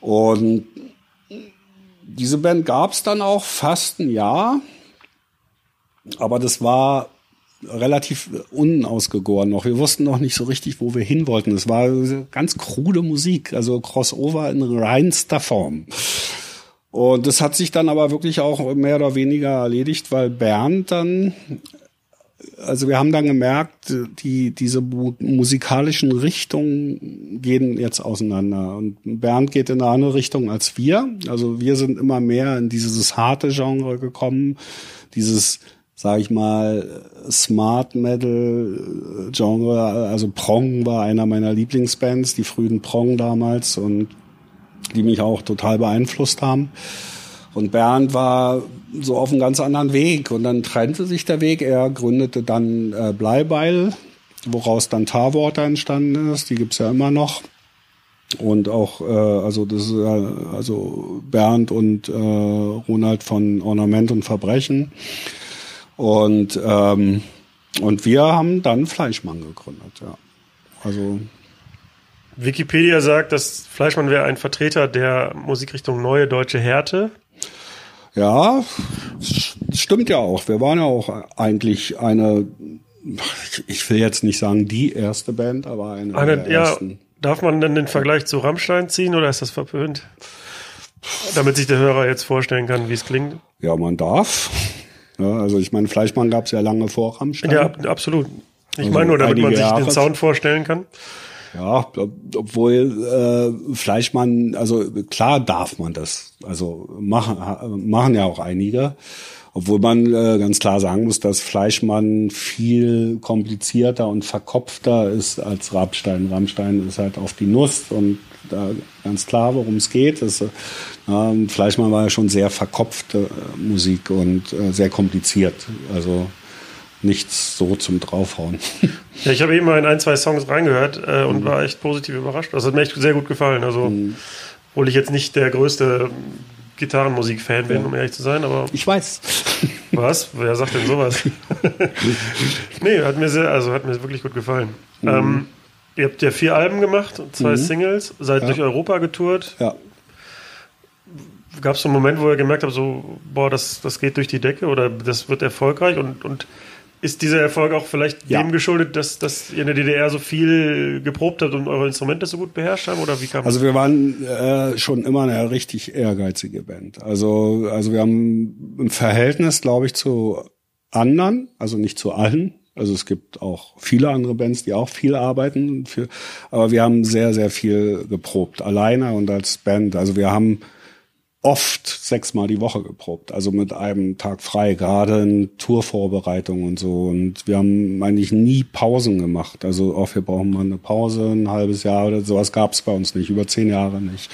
Und diese Band gab es dann auch fast ein Jahr, aber das war relativ unausgegoren noch. Wir wussten noch nicht so richtig, wo wir hin wollten. Es war ganz krude Musik, also Crossover in reinster Form. Und das hat sich dann aber wirklich auch mehr oder weniger erledigt, weil Bernd dann also wir haben dann gemerkt, die, diese musikalischen Richtungen gehen jetzt auseinander. Und Bernd geht in eine andere Richtung als wir. Also wir sind immer mehr in dieses harte Genre gekommen, dieses, sag ich mal, Smart Metal Genre. Also Prong war einer meiner Lieblingsbands, die frühen Prong damals und die mich auch total beeinflusst haben. Und Bernd war so auf einem ganz anderen Weg. Und dann trennte sich der Weg. Er gründete dann äh, Bleibeil, woraus dann Tarwater entstanden ist. Die gibt's ja immer noch. Und auch, äh, also das ist äh, also Bernd und äh, Ronald von Ornament und Verbrechen. Und, ähm, und wir haben dann Fleischmann gegründet, ja. Also Wikipedia sagt, dass Fleischmann wäre ein Vertreter der Musikrichtung Neue Deutsche Härte. Ja, stimmt ja auch. Wir waren ja auch eigentlich eine, ich will jetzt nicht sagen die erste Band, aber eine, eine der ja, ersten. Darf man denn den Vergleich zu Rammstein ziehen oder ist das verpönt? Damit sich der Hörer jetzt vorstellen kann, wie es klingt. Ja, man darf. Ja, also ich meine, Fleischmann gab es ja lange vor Rammstein. Ja, absolut. Ich also meine nur, damit man sich Jahre. den Sound vorstellen kann. Ja, obwohl äh, Fleischmann, also klar darf man das. Also machen, machen ja auch einige. Obwohl man äh, ganz klar sagen muss, dass Fleischmann viel komplizierter und verkopfter ist als Rammstein. Rammstein ist halt auf die Nuss und da ganz klar, worum es geht. Das, äh, Fleischmann war ja schon sehr verkopfte äh, Musik und äh, sehr kompliziert. Also nichts so zum Draufhauen. Ja, ich habe eben mal in ein, zwei Songs reingehört äh, und mhm. war echt positiv überrascht. Das hat mir echt sehr gut gefallen. Also, mhm. obwohl ich jetzt nicht der größte Gitarrenmusik-Fan bin, ja. um ehrlich zu sein, aber. Ich weiß. Was? Wer sagt denn sowas? nee, hat mir sehr, also hat mir wirklich gut gefallen. Mhm. Ähm, ihr habt ja vier Alben gemacht und zwei mhm. Singles, seid ja. durch Europa getourt. Ja. Gab es so einen Moment, wo ihr gemerkt habt, so, boah, das, das geht durch die Decke oder das wird erfolgreich und, und ist dieser Erfolg auch vielleicht ja. dem geschuldet, dass, dass ihr in der DDR so viel geprobt habt und eure Instrumente so gut beherrscht haben? Oder wie kam Also wir waren äh, schon immer eine richtig ehrgeizige Band. Also, also wir haben ein Verhältnis, glaube ich, zu anderen, also nicht zu allen. Also es gibt auch viele andere Bands, die auch viel arbeiten. Für, aber wir haben sehr, sehr viel geprobt, alleine und als Band. Also wir haben oft sechsmal die Woche geprobt, also mit einem Tag frei, gerade in Tourvorbereitung und so. Und wir haben eigentlich nie Pausen gemacht. Also auch wir brauchen mal eine Pause, ein halbes Jahr oder sowas gab es bei uns nicht, über zehn Jahre nicht.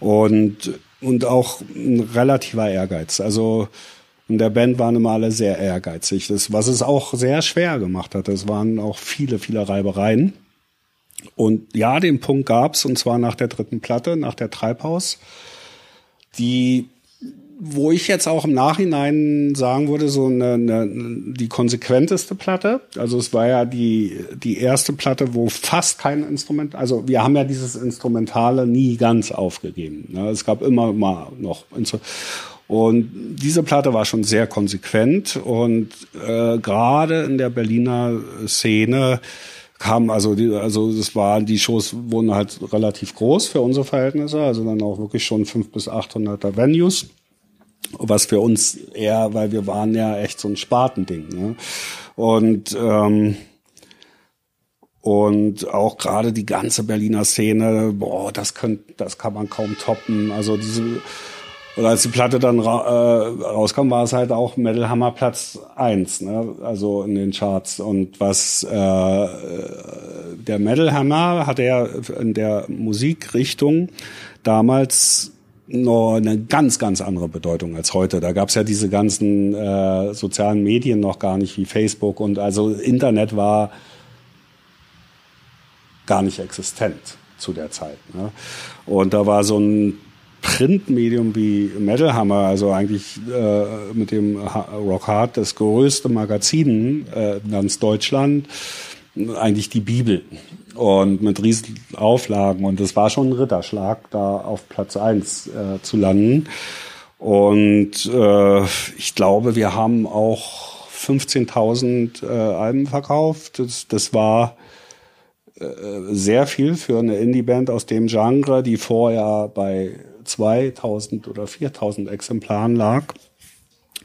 Und, und auch ein relativer Ehrgeiz. Also in der Band waren immer alle sehr ehrgeizig, das, was es auch sehr schwer gemacht hat. Es waren auch viele, viele Reibereien. Und ja, den Punkt gab's und zwar nach der dritten Platte, nach der Treibhaus die wo ich jetzt auch im Nachhinein sagen würde, so eine, eine, die konsequenteste Platte. Also es war ja die, die erste Platte, wo fast kein Instrument, also wir haben ja dieses Instrumentale nie ganz aufgegeben. Ne? Es gab immer mal noch. Und diese Platte war schon sehr konsequent und äh, gerade in der Berliner Szene kam also die, also das waren die Shows wurden halt relativ groß für unsere Verhältnisse, also dann auch wirklich schon fünf bis 800er Venues, was für uns eher, weil wir waren ja echt so ein Spartending. Ne? Und ähm, und auch gerade die ganze Berliner Szene, boah, das könnt, das kann man kaum toppen. Also diese und als die Platte dann ra äh, rauskam, war es halt auch Metal Hammer Platz eins, ne? also in den Charts. Und was äh, der Metal Hammer hatte ja in der Musikrichtung damals noch eine ganz, ganz andere Bedeutung als heute. Da gab es ja diese ganzen äh, sozialen Medien noch gar nicht wie Facebook und also Internet war gar nicht existent zu der Zeit. Ne? Und da war so ein Printmedium wie Metal Hammer, also eigentlich äh, mit dem Rock Hard das größte Magazin äh, ganz Deutschland, eigentlich die Bibel und mit riesen Auflagen und es war schon ein Ritterschlag, da auf Platz eins äh, zu landen. Und äh, ich glaube, wir haben auch 15.000 äh, Alben verkauft. Das, das war äh, sehr viel für eine Indie-Band aus dem Genre, die vorher bei 2000 oder 4000 Exemplaren lag.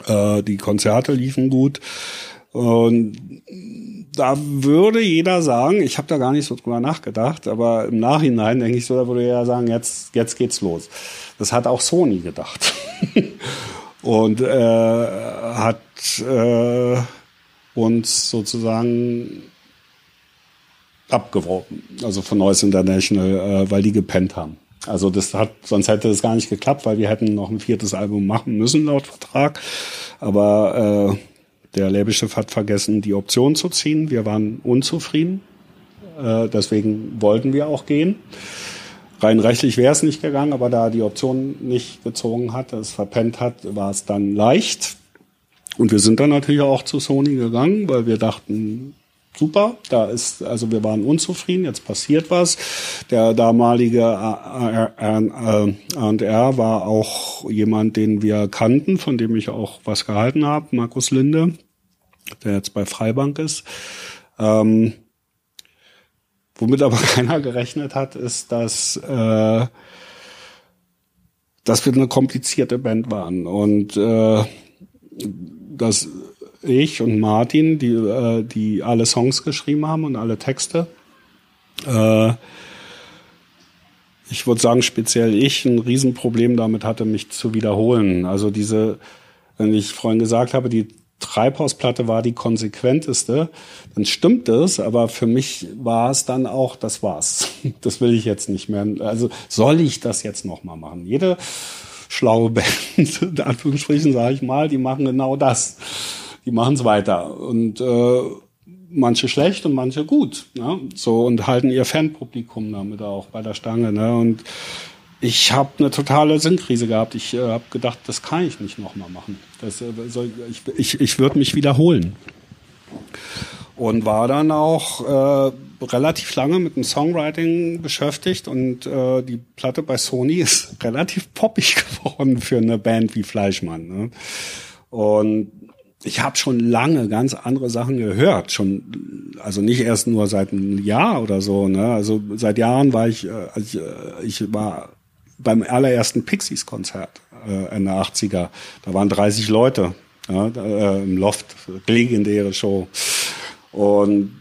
Äh, die Konzerte liefen gut. Und da würde jeder sagen, ich habe da gar nicht so drüber nachgedacht, aber im Nachhinein denke ich so, da würde jeder sagen, jetzt, jetzt geht's los. Das hat auch Sony gedacht. und äh, hat äh, uns sozusagen abgeworben, also von Noise International, äh, weil die gepennt haben. Also das hat, sonst hätte es gar nicht geklappt, weil wir hätten noch ein viertes Album machen müssen laut Vertrag. Aber äh, der Labelchef hat vergessen, die Option zu ziehen. Wir waren unzufrieden. Äh, deswegen wollten wir auch gehen. Rein rechtlich wäre es nicht gegangen, aber da die Option nicht gezogen hat, es verpennt hat, war es dann leicht. Und wir sind dann natürlich auch zu Sony gegangen, weil wir dachten, super, da ist, also wir waren unzufrieden, jetzt passiert was. Der damalige R&R war auch jemand, den wir kannten, von dem ich auch was gehalten habe, Markus Linde, der jetzt bei Freibank ist. Ähm, womit aber keiner gerechnet hat, ist, dass äh, dass wir eine komplizierte Band waren und äh, dass ich und Martin, die, äh, die alle Songs geschrieben haben und alle Texte. Äh, ich würde sagen, speziell ich ein Riesenproblem damit hatte, mich zu wiederholen. Also diese, wenn ich vorhin gesagt habe, die Treibhausplatte war die konsequenteste, dann stimmt es, aber für mich war es dann auch, das war's. Das will ich jetzt nicht mehr. Also soll ich das jetzt nochmal machen? Jede schlaue Band, in Anführungsstrichen sage ich mal, die machen genau das die machen es weiter. Und äh, manche schlecht und manche gut. Ne? So und halten ihr Fanpublikum damit auch bei der Stange. Ne? Und ich habe eine totale Sinnkrise gehabt. Ich äh, habe gedacht, das kann ich nicht nochmal machen. Das, äh, soll, ich ich, ich würde mich wiederholen. Und war dann auch äh, relativ lange mit dem Songwriting beschäftigt und äh, die Platte bei Sony ist relativ poppig geworden für eine Band wie Fleischmann. Ne? Und ich habe schon lange ganz andere Sachen gehört, schon also nicht erst nur seit einem Jahr oder so, ne? Also seit Jahren war ich, äh, ich, äh, ich war beim allerersten Pixies Konzert äh, Ende 80er. Da waren 30 Leute ja, äh, im Loft, legendäre Show. Und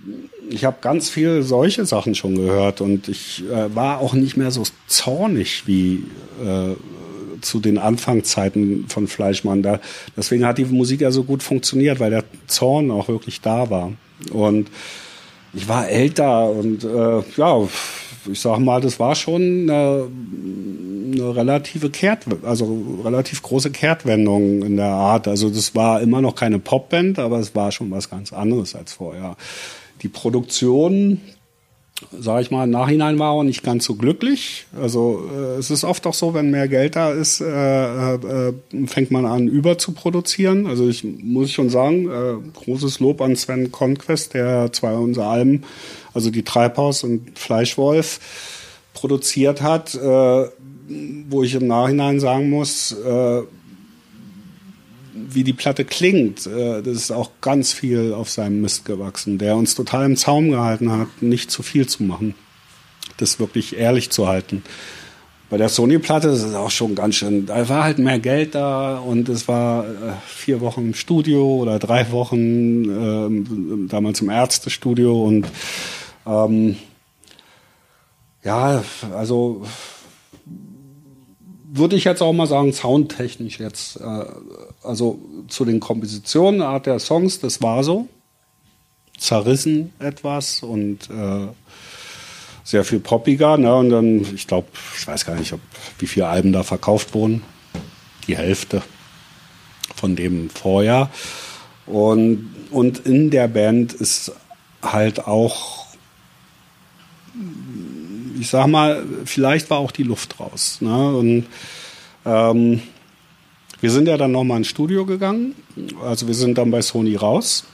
ich habe ganz viel solche Sachen schon gehört und ich äh, war auch nicht mehr so zornig wie äh, zu den Anfangszeiten von Fleischmann. Da, deswegen hat die Musik ja so gut funktioniert, weil der Zorn auch wirklich da war. Und ich war älter und äh, ja, ich sag mal, das war schon eine, eine relative Kehrt, also relativ große Kehrtwendung in der Art. Also das war immer noch keine Popband, aber es war schon was ganz anderes als vorher. Die Produktion, sage ich mal, im Nachhinein war auch nicht ganz so glücklich. Also äh, es ist oft auch so, wenn mehr Geld da ist, äh, äh, fängt man an über zu produzieren. Also ich muss schon sagen, äh, großes Lob an Sven Conquest, der zwei unserer Alben, also die Treibhaus und Fleischwolf, produziert hat, äh, wo ich im Nachhinein sagen muss, äh, wie die Platte klingt, äh, das ist auch ganz viel auf seinem Mist gewachsen, der uns total im Zaum gehalten hat, nicht zu viel zu machen. Das wirklich ehrlich zu halten. Bei der Sony-Platte ist es auch schon ganz schön, da war halt mehr Geld da und es war äh, vier Wochen im Studio oder drei Wochen, äh, damals im Ärztestudio und ähm, ja, also würde ich jetzt auch mal sagen, soundtechnisch jetzt, äh, also zu den Kompositionen, Art der Songs, das war so. Zerrissen etwas und äh, sehr viel poppiger. Ne? Und dann, ich glaube, ich weiß gar nicht, ob, wie viele Alben da verkauft wurden. Die Hälfte von dem Vorjahr. Und, und in der Band ist halt auch ich sag mal, vielleicht war auch die Luft raus. Ne? Und ähm, wir sind ja dann nochmal ins Studio gegangen. Also wir sind dann bei Sony raus,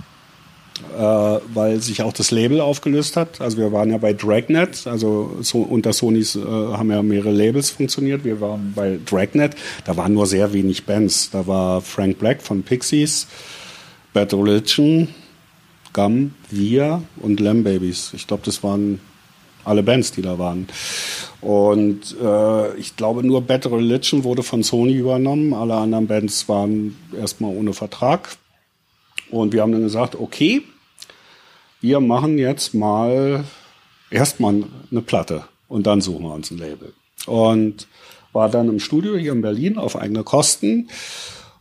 äh, weil sich auch das Label aufgelöst hat. Also wir waren ja bei Dragnet, also so, unter Sonys äh, haben ja mehrere Labels funktioniert. Wir waren bei Dragnet, da waren nur sehr wenig Bands. Da war Frank Black von Pixies, Bad Religion, Gum, Wir und Lamb Babies. Ich glaube, das waren alle Bands, die da waren. Und äh, ich glaube, nur Bad Religion wurde von Sony übernommen. Alle anderen Bands waren erstmal ohne Vertrag. Und wir haben dann gesagt, okay, wir machen jetzt mal erstmal eine Platte und dann suchen wir uns ein Label. Und war dann im Studio hier in Berlin auf eigene Kosten.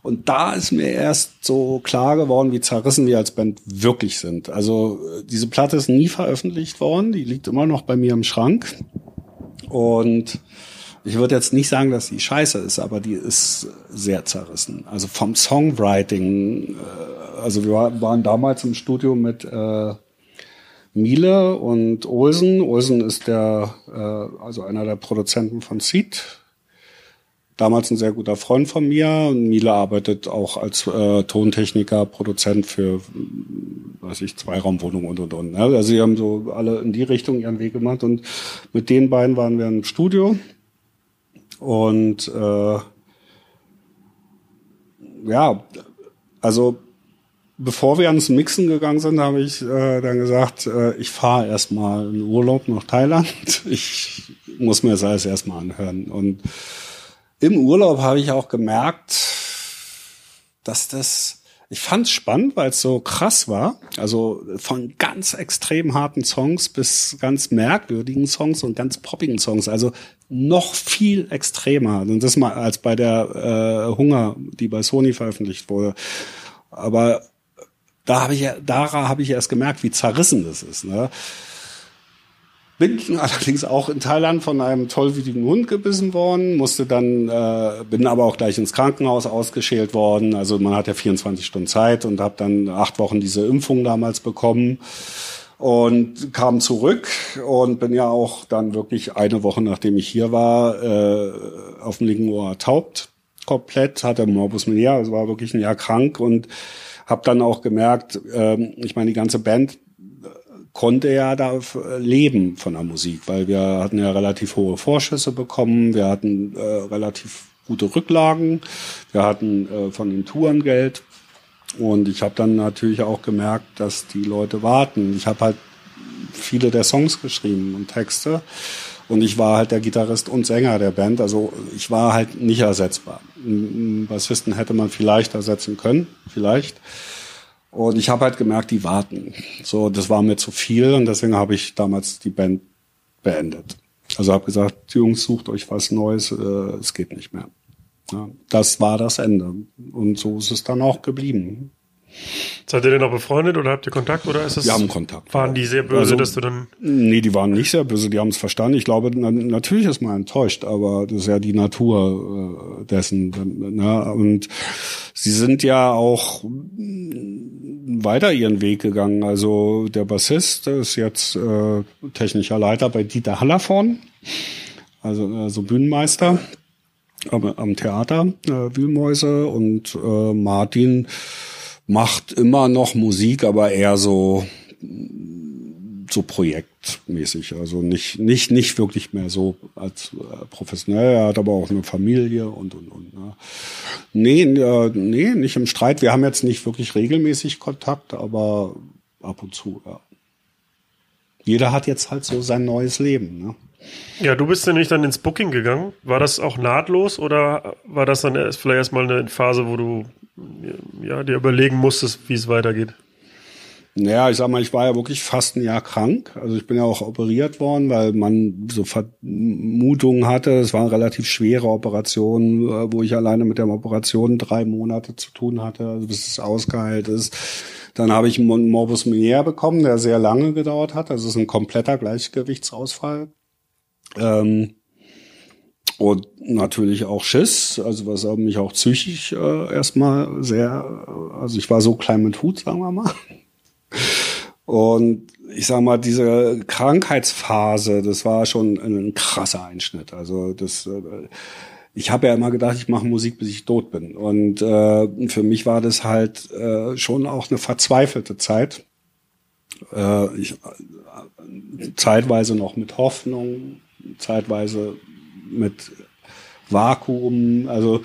Und da ist mir erst so klar geworden, wie zerrissen wir als Band wirklich sind. Also diese Platte ist nie veröffentlicht worden, die liegt immer noch bei mir im Schrank. Und ich würde jetzt nicht sagen, dass die scheiße ist, aber die ist sehr zerrissen. Also vom Songwriting, äh, also wir waren damals im Studio mit äh, Miele und Olsen. Olsen ist der, äh, also einer der Produzenten von Seed. Damals ein sehr guter Freund von mir. Miele arbeitet auch als äh, Tontechniker, Produzent für, weiß ich, Zweiraumwohnungen und und und. Ne? Also sie haben so alle in die Richtung ihren Weg gemacht. Und mit den beiden waren wir im Studio. Und äh, ja, also bevor wir ans Mixen gegangen sind, habe ich äh, dann gesagt, äh, ich fahre erstmal in Urlaub nach Thailand. Ich muss mir das alles erstmal anhören. Und im Urlaub habe ich auch gemerkt, dass das ich fand es spannend, weil es so krass war. Also von ganz extrem harten Songs bis ganz merkwürdigen Songs und ganz poppigen Songs. Also noch viel extremer. Und das mal als bei der äh, Hunger, die bei Sony veröffentlicht wurde. Aber da habe ich daran habe ich erst gemerkt, wie zerrissen das ist. Ne? Bin allerdings auch in Thailand von einem tollwütigen Hund gebissen worden, musste dann, äh, bin aber auch gleich ins Krankenhaus ausgeschält worden. Also man hat ja 24 Stunden Zeit und habe dann acht Wochen diese Impfung damals bekommen und kam zurück und bin ja auch dann wirklich eine Woche nachdem ich hier war äh, auf dem linken Ohr taubt komplett, hatte Morbus Menier, also war wirklich ein Jahr krank und habe dann auch gemerkt, äh, ich meine die ganze Band konnte ja da leben von der Musik, weil wir hatten ja relativ hohe Vorschüsse bekommen, wir hatten äh, relativ gute Rücklagen, wir hatten äh, von den Touren Geld und ich habe dann natürlich auch gemerkt, dass die Leute warten. Ich habe halt viele der Songs geschrieben und Texte und ich war halt der Gitarrist und Sänger der Band, also ich war halt nicht ersetzbar. Einen Bassisten hätte man vielleicht ersetzen können, vielleicht. Und ich habe halt gemerkt, die warten. So, das war mir zu viel und deswegen habe ich damals die Band beendet. Also habe gesagt, Jungs, sucht euch was Neues, äh, es geht nicht mehr. Ja, das war das Ende. Und so ist es dann auch geblieben. Seid ihr denn noch befreundet oder habt ihr Kontakt oder ist es? Wir haben Kontakt. Waren die sehr böse, also, dass du dann? Nee, die waren nicht sehr böse, die haben es verstanden. Ich glaube, na, natürlich ist man enttäuscht, aber das ist ja die Natur äh, dessen. Ne? Und sie sind ja auch weiter ihren Weg gegangen. Also der Bassist ist jetzt äh, technischer Leiter bei Dieter Hallervorn, also äh, so Bühnenmeister am, am Theater äh, Wühlmäuse und äh, Martin macht immer noch Musik, aber eher so so projektmäßig, also nicht nicht nicht wirklich mehr so als äh, professionell. Er hat aber auch eine Familie und und und. Ne. Nee, äh, nee, nicht im Streit. Wir haben jetzt nicht wirklich regelmäßig Kontakt, aber ab und zu. Ja. Jeder hat jetzt halt so sein neues Leben. Ne? Ja, du bist nämlich dann ins Booking gegangen. War das auch nahtlos oder war das dann erst, vielleicht erstmal eine Phase, wo du ja, dir überlegen musstest, wie es weitergeht? Naja, ich sag mal, ich war ja wirklich fast ein Jahr krank. Also ich bin ja auch operiert worden, weil man so Vermutungen hatte. Es waren relativ schwere Operationen, äh, wo ich alleine mit der Operation drei Monate zu tun hatte, also bis es ausgeheilt ist. Dann habe ich einen Morbus Menier bekommen, der sehr lange gedauert hat. Es ist ein kompletter Gleichgewichtsausfall. Ähm, und natürlich auch Schiss, also was mich auch psychisch äh, erstmal sehr, also ich war so klein mit Hut, sagen wir mal. Und ich sag mal, diese Krankheitsphase, das war schon ein krasser Einschnitt. Also das, äh, ich habe ja immer gedacht, ich mache Musik, bis ich tot bin. Und äh, für mich war das halt äh, schon auch eine verzweifelte Zeit. Äh, ich, äh, zeitweise noch mit Hoffnung, zeitweise mit Vakuum, also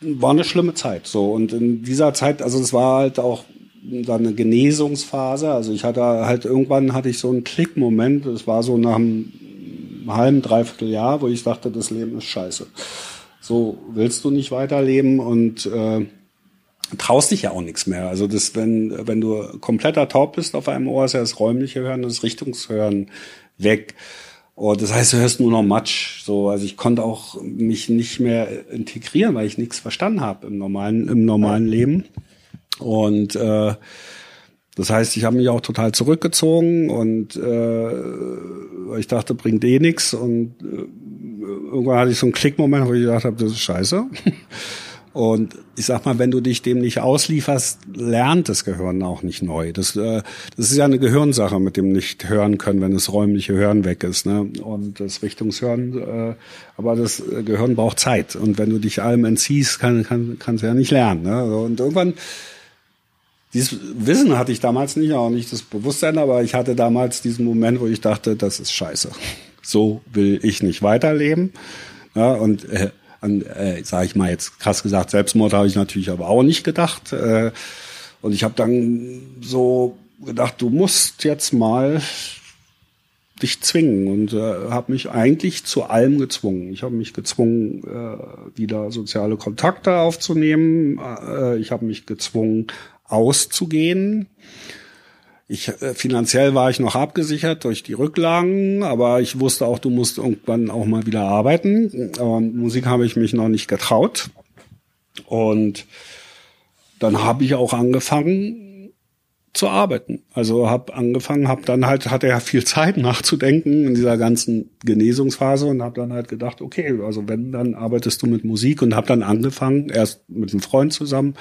war eine schlimme Zeit so und in dieser Zeit, also es war halt auch dann eine Genesungsphase, also ich hatte halt irgendwann hatte ich so einen Klickmoment, es war so nach einem halben, dreiviertel Jahr, wo ich dachte, das Leben ist scheiße. So willst du nicht weiterleben und äh, traust dich ja auch nichts mehr. Also das, wenn, wenn du kompletter taub bist auf einem Ohr, ist ja das räumliche Hören, das Richtungshören weg. Und das heißt, du hörst nur noch Matsch. So, also ich konnte auch mich nicht mehr integrieren, weil ich nichts verstanden habe im normalen, im normalen Leben. Und äh, das heißt, ich habe mich auch total zurückgezogen und äh, ich dachte, bringt eh nix. Und äh, irgendwann hatte ich so einen Klickmoment, wo ich gedacht habe, das ist scheiße. Und ich sag mal, wenn du dich dem nicht auslieferst, lernt das Gehirn auch nicht neu. Das, äh, das ist ja eine Gehirnsache mit dem nicht hören können, wenn das räumliche Hören weg ist. Ne? Und das Richtungshören, äh, aber das Gehirn braucht Zeit. Und wenn du dich allem entziehst, kann, kann, kannst du ja nicht lernen. Ne? Und irgendwann dieses Wissen hatte ich damals nicht, auch nicht das Bewusstsein, aber ich hatte damals diesen Moment, wo ich dachte, das ist scheiße. So will ich nicht weiterleben. Ja, und äh, äh, sage ich mal jetzt krass gesagt, Selbstmord habe ich natürlich aber auch nicht gedacht. Äh, und ich habe dann so gedacht, du musst jetzt mal dich zwingen und äh, habe mich eigentlich zu allem gezwungen. Ich habe mich gezwungen, äh, wieder soziale Kontakte aufzunehmen. Äh, ich habe mich gezwungen, auszugehen. Ich, äh, finanziell war ich noch abgesichert durch die Rücklagen, aber ich wusste auch, du musst irgendwann auch mal wieder arbeiten. Aber Musik habe ich mich noch nicht getraut. Und dann habe ich auch angefangen zu arbeiten. Also habe angefangen, habe dann halt hatte ja viel Zeit nachzudenken in dieser ganzen Genesungsphase und habe dann halt gedacht, okay, also wenn dann arbeitest du mit Musik und habe dann angefangen erst mit einem Freund zusammen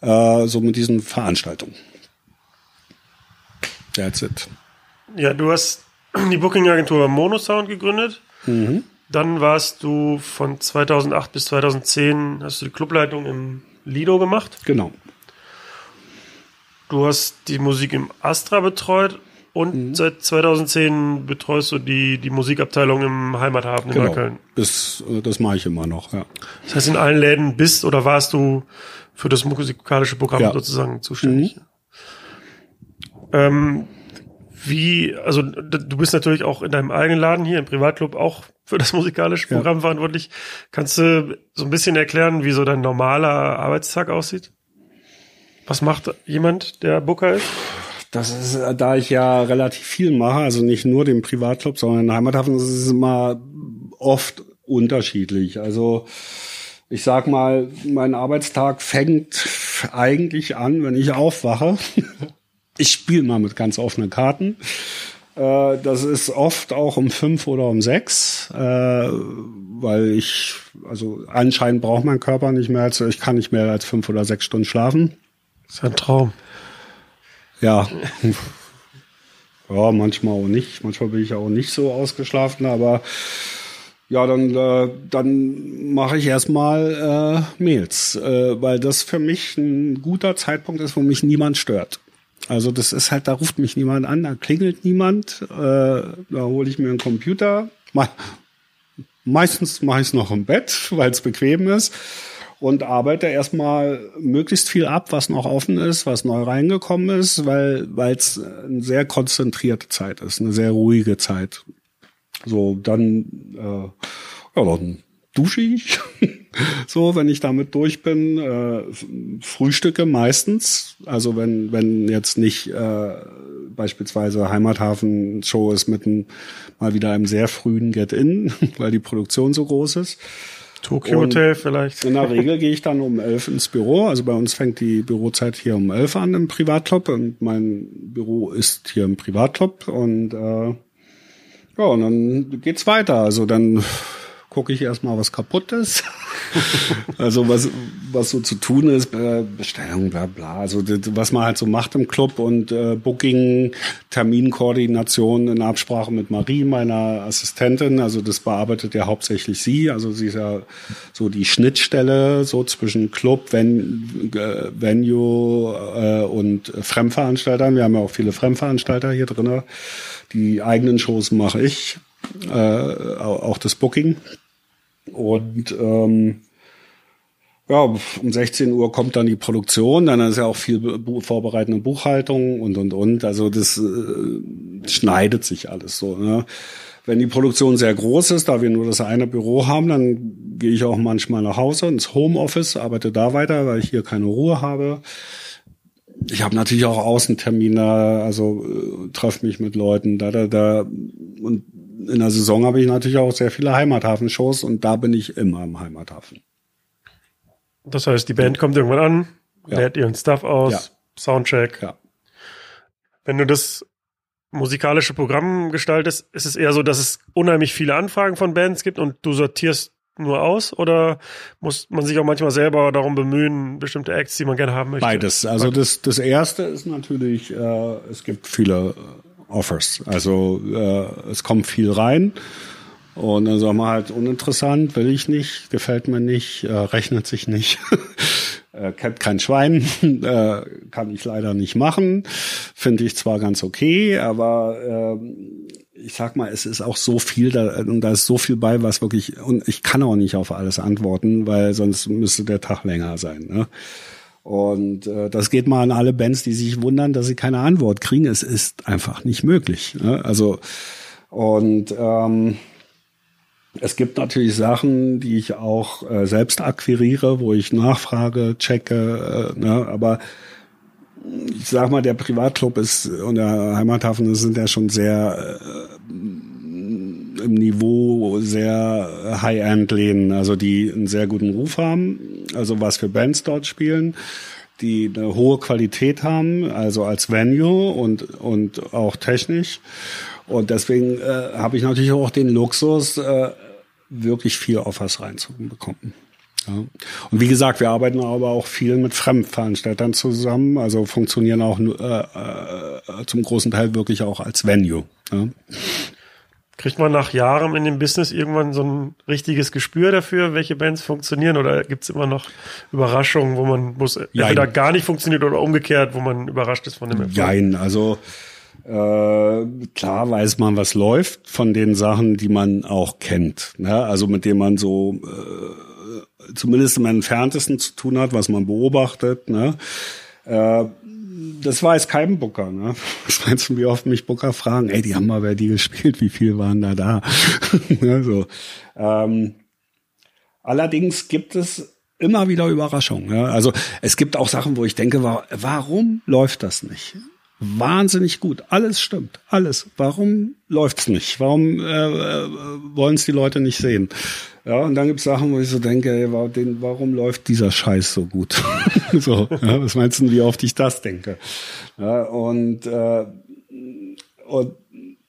äh, so mit diesen Veranstaltungen. That's it. Ja, du hast die Booking-Agentur Monosound gegründet. Mhm. Dann warst du von 2008 bis 2010, hast du die Clubleitung im Lido gemacht. Genau. Du hast die Musik im Astra betreut und mhm. seit 2010 betreust du die, die Musikabteilung im Heimathafen in genau. Neukölln. Das, das mache ich immer noch, ja. Das heißt, in allen Läden bist oder warst du für das musikalische Programm ja. sozusagen zuständig? Mhm. Ähm, wie, also du bist natürlich auch in deinem eigenen Laden hier im Privatclub auch für das musikalische Programm ja. verantwortlich. Kannst du so ein bisschen erklären, wie so dein normaler Arbeitstag aussieht? Was macht jemand, der Booker ist? Das ist, da ich ja relativ viel mache, also nicht nur den Privatclub, sondern den Heimathafen, das ist immer oft unterschiedlich. Also ich sag mal, mein Arbeitstag fängt eigentlich an, wenn ich aufwache. Ich spiele mal mit ganz offenen Karten. Äh, das ist oft auch um fünf oder um sechs, äh, weil ich, also anscheinend braucht mein Körper nicht mehr als, ich kann nicht mehr als fünf oder sechs Stunden schlafen. Das ist ein Traum. Ja. ja, manchmal auch nicht. Manchmal bin ich auch nicht so ausgeschlafen, aber ja, dann, äh, dann mache ich erstmal äh, Mails, äh, weil das für mich ein guter Zeitpunkt ist, wo mich niemand stört. Also das ist halt, da ruft mich niemand an, da klingelt niemand, äh, da hole ich mir einen Computer. Meistens mache ich es noch im Bett, weil es bequem ist und arbeite erstmal möglichst viel ab, was noch offen ist, was neu reingekommen ist, weil es eine sehr konzentrierte Zeit ist, eine sehr ruhige Zeit. So, dann, äh, ja, dann dusche ich. so, wenn ich damit durch bin, äh, frühstücke meistens. Also wenn, wenn jetzt nicht äh, beispielsweise Heimathafen-Show ist mit einem, mal wieder einem sehr frühen Get-In, weil die Produktion so groß ist. Tokyo Hotel vielleicht. In der Regel gehe ich dann um elf ins Büro. Also bei uns fängt die Bürozeit hier um elf an im Privatclub und mein Büro ist hier im Privatclub und äh, ja, und dann geht's weiter. Also dann gucke ich erstmal, was kaputt ist. also was, was so zu tun ist, äh, Bestellung, bla bla. Also was man halt so macht im Club und äh, Booking, Terminkoordination in Absprache mit Marie, meiner Assistentin. Also das bearbeitet ja hauptsächlich sie. Also sie ist ja so die Schnittstelle so zwischen Club, Ven äh, Venue äh, und Fremdveranstaltern. Wir haben ja auch viele Fremdveranstalter hier drin. Die eigenen Shows mache ich, äh, auch das Booking. Und ähm, ja, um 16 Uhr kommt dann die Produktion, dann ist ja auch viel vorbereitende Buchhaltung und und und. Also das äh, schneidet sich alles so. Ne? Wenn die Produktion sehr groß ist, da wir nur das eine Büro haben, dann gehe ich auch manchmal nach Hause ins Homeoffice, arbeite da weiter, weil ich hier keine Ruhe habe. Ich habe natürlich auch Außentermine, also äh, treffe mich mit Leuten, da, da, da. Und in der Saison habe ich natürlich auch sehr viele Heimathafenshows und da bin ich immer im Heimathafen. Das heißt, die Band kommt irgendwann an, ja. lädt ihren Stuff aus, ja. Soundcheck. Ja. Wenn du das musikalische Programm gestaltest, ist es eher so, dass es unheimlich viele Anfragen von Bands gibt und du sortierst nur aus oder muss man sich auch manchmal selber darum bemühen, bestimmte Acts, die man gerne haben möchte? Beides. Also das, das erste ist natürlich, äh, es gibt viele Offers. Also äh, es kommt viel rein und dann sagen wir halt uninteressant, will ich nicht, gefällt mir nicht, äh, rechnet sich nicht. äh, kennt kein Schwein, äh, kann ich leider nicht machen. Finde ich zwar ganz okay, aber äh, ich sag mal, es ist auch so viel da und da ist so viel bei, was wirklich und ich kann auch nicht auf alles antworten, weil sonst müsste der Tag länger sein. Ne? Und äh, das geht mal an alle Bands, die sich wundern, dass sie keine Antwort kriegen. Es ist einfach nicht möglich. Ne? Also und ähm, es gibt natürlich Sachen, die ich auch äh, selbst akquiriere, wo ich nachfrage, checke, äh, ne, aber ich sag mal, der Privatclub ist und der Heimathafen sind ja schon sehr äh, im Niveau sehr High-End lehnen, also die einen sehr guten Ruf haben, also was für Bands dort spielen, die eine hohe Qualität haben, also als Venue und und auch technisch. Und deswegen äh, habe ich natürlich auch den Luxus, äh, wirklich viel Offers reinzubekommen. Ja. Und wie gesagt, wir arbeiten aber auch viel mit Fremdveranstaltern zusammen, also funktionieren auch äh, äh, zum großen Teil wirklich auch als Venue. Ja. Kriegt man nach Jahren in dem Business irgendwann so ein richtiges Gespür dafür, welche Bands funktionieren? Oder gibt's immer noch Überraschungen, wo man muss entweder gar nicht funktioniert oder umgekehrt, wo man überrascht ist von dem Erfolg? Nein, also äh, klar weiß man, was läuft von den Sachen, die man auch kennt. Ne? Also mit denen man so äh, zumindest im entferntesten zu tun hat, was man beobachtet. Ne? Äh, das weiß kein Booker. Ne? Was meinst du, wie oft mich Booker fragen, ey, die haben mal bei dir gespielt, wie viel waren da da? ne, so. ähm, allerdings gibt es immer wieder Überraschungen. Ja? Also es gibt auch Sachen, wo ich denke, warum läuft das nicht? Wahnsinnig gut. Alles stimmt. Alles. Warum läuft's nicht? Warum äh, äh, wollen es die Leute nicht sehen? Ja, und dann gibt's Sachen, wo ich so denke, ey, warum läuft dieser Scheiß so gut? so, ja, was meinst du, wie oft ich das denke? Ja, und, äh, und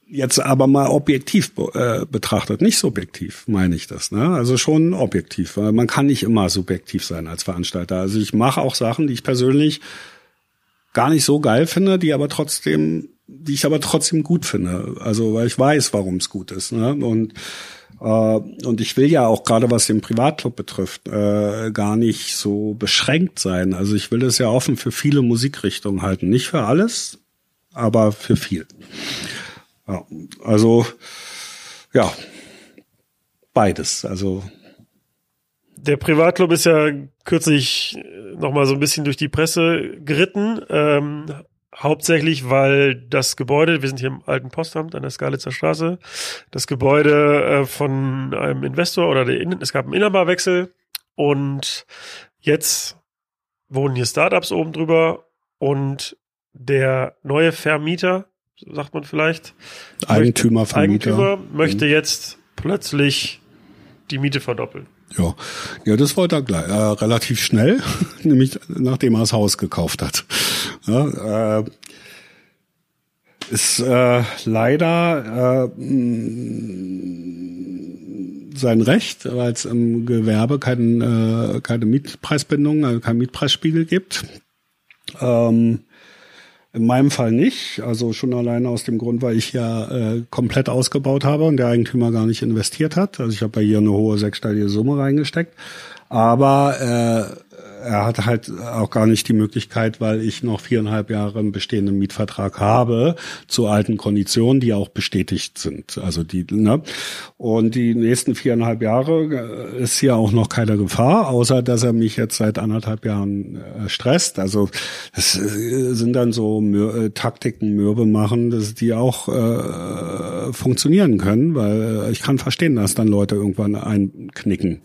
jetzt aber mal objektiv äh, betrachtet, nicht subjektiv, meine ich das. Ne? Also schon objektiv, weil man kann nicht immer subjektiv sein als Veranstalter. Also ich mache auch Sachen, die ich persönlich gar nicht so geil finde, die aber trotzdem, die ich aber trotzdem gut finde. Also weil ich weiß, warum es gut ist. Ne? Und äh, und ich will ja auch gerade was den Privatclub betrifft äh, gar nicht so beschränkt sein. Also ich will es ja offen für viele Musikrichtungen halten, nicht für alles, aber für viel. Ja, also ja, beides. Also der Privatclub ist ja kürzlich noch mal so ein bisschen durch die Presse geritten. Ähm, hauptsächlich, weil das Gebäude, wir sind hier im alten Postamt an der Skalitzer Straße, das Gebäude äh, von einem Investor oder der, es gab einen Inhaberwechsel und jetzt wohnen hier Startups oben drüber und der neue Vermieter, sagt man vielleicht, Eigentümer, Vermieter, Eigentümer möchte mhm. jetzt plötzlich die Miete verdoppeln. Ja, ja, das wollte er gleich, äh, relativ schnell, nämlich nachdem er das Haus gekauft hat. Ja, äh, ist äh, leider äh, sein Recht, weil es im Gewerbe kein, äh, keine Mietpreisbindung, also keinen Mietpreisspiegel gibt. Ähm, in meinem Fall nicht. Also schon alleine aus dem Grund, weil ich ja äh, komplett ausgebaut habe und der Eigentümer gar nicht investiert hat. Also ich habe bei hier eine hohe sechsstellige Summe reingesteckt. Aber er hat halt auch gar nicht die Möglichkeit, weil ich noch viereinhalb Jahre einen bestehenden Mietvertrag habe zu alten Konditionen, die auch bestätigt sind. Also die, ne? Und die nächsten viereinhalb Jahre äh, ist hier auch noch keine Gefahr, außer dass er mich jetzt seit anderthalb Jahren äh, stresst. Also das äh, sind dann so Taktiken, Mürbe machen, dass die auch äh, funktionieren können, weil ich kann verstehen, dass dann Leute irgendwann einknicken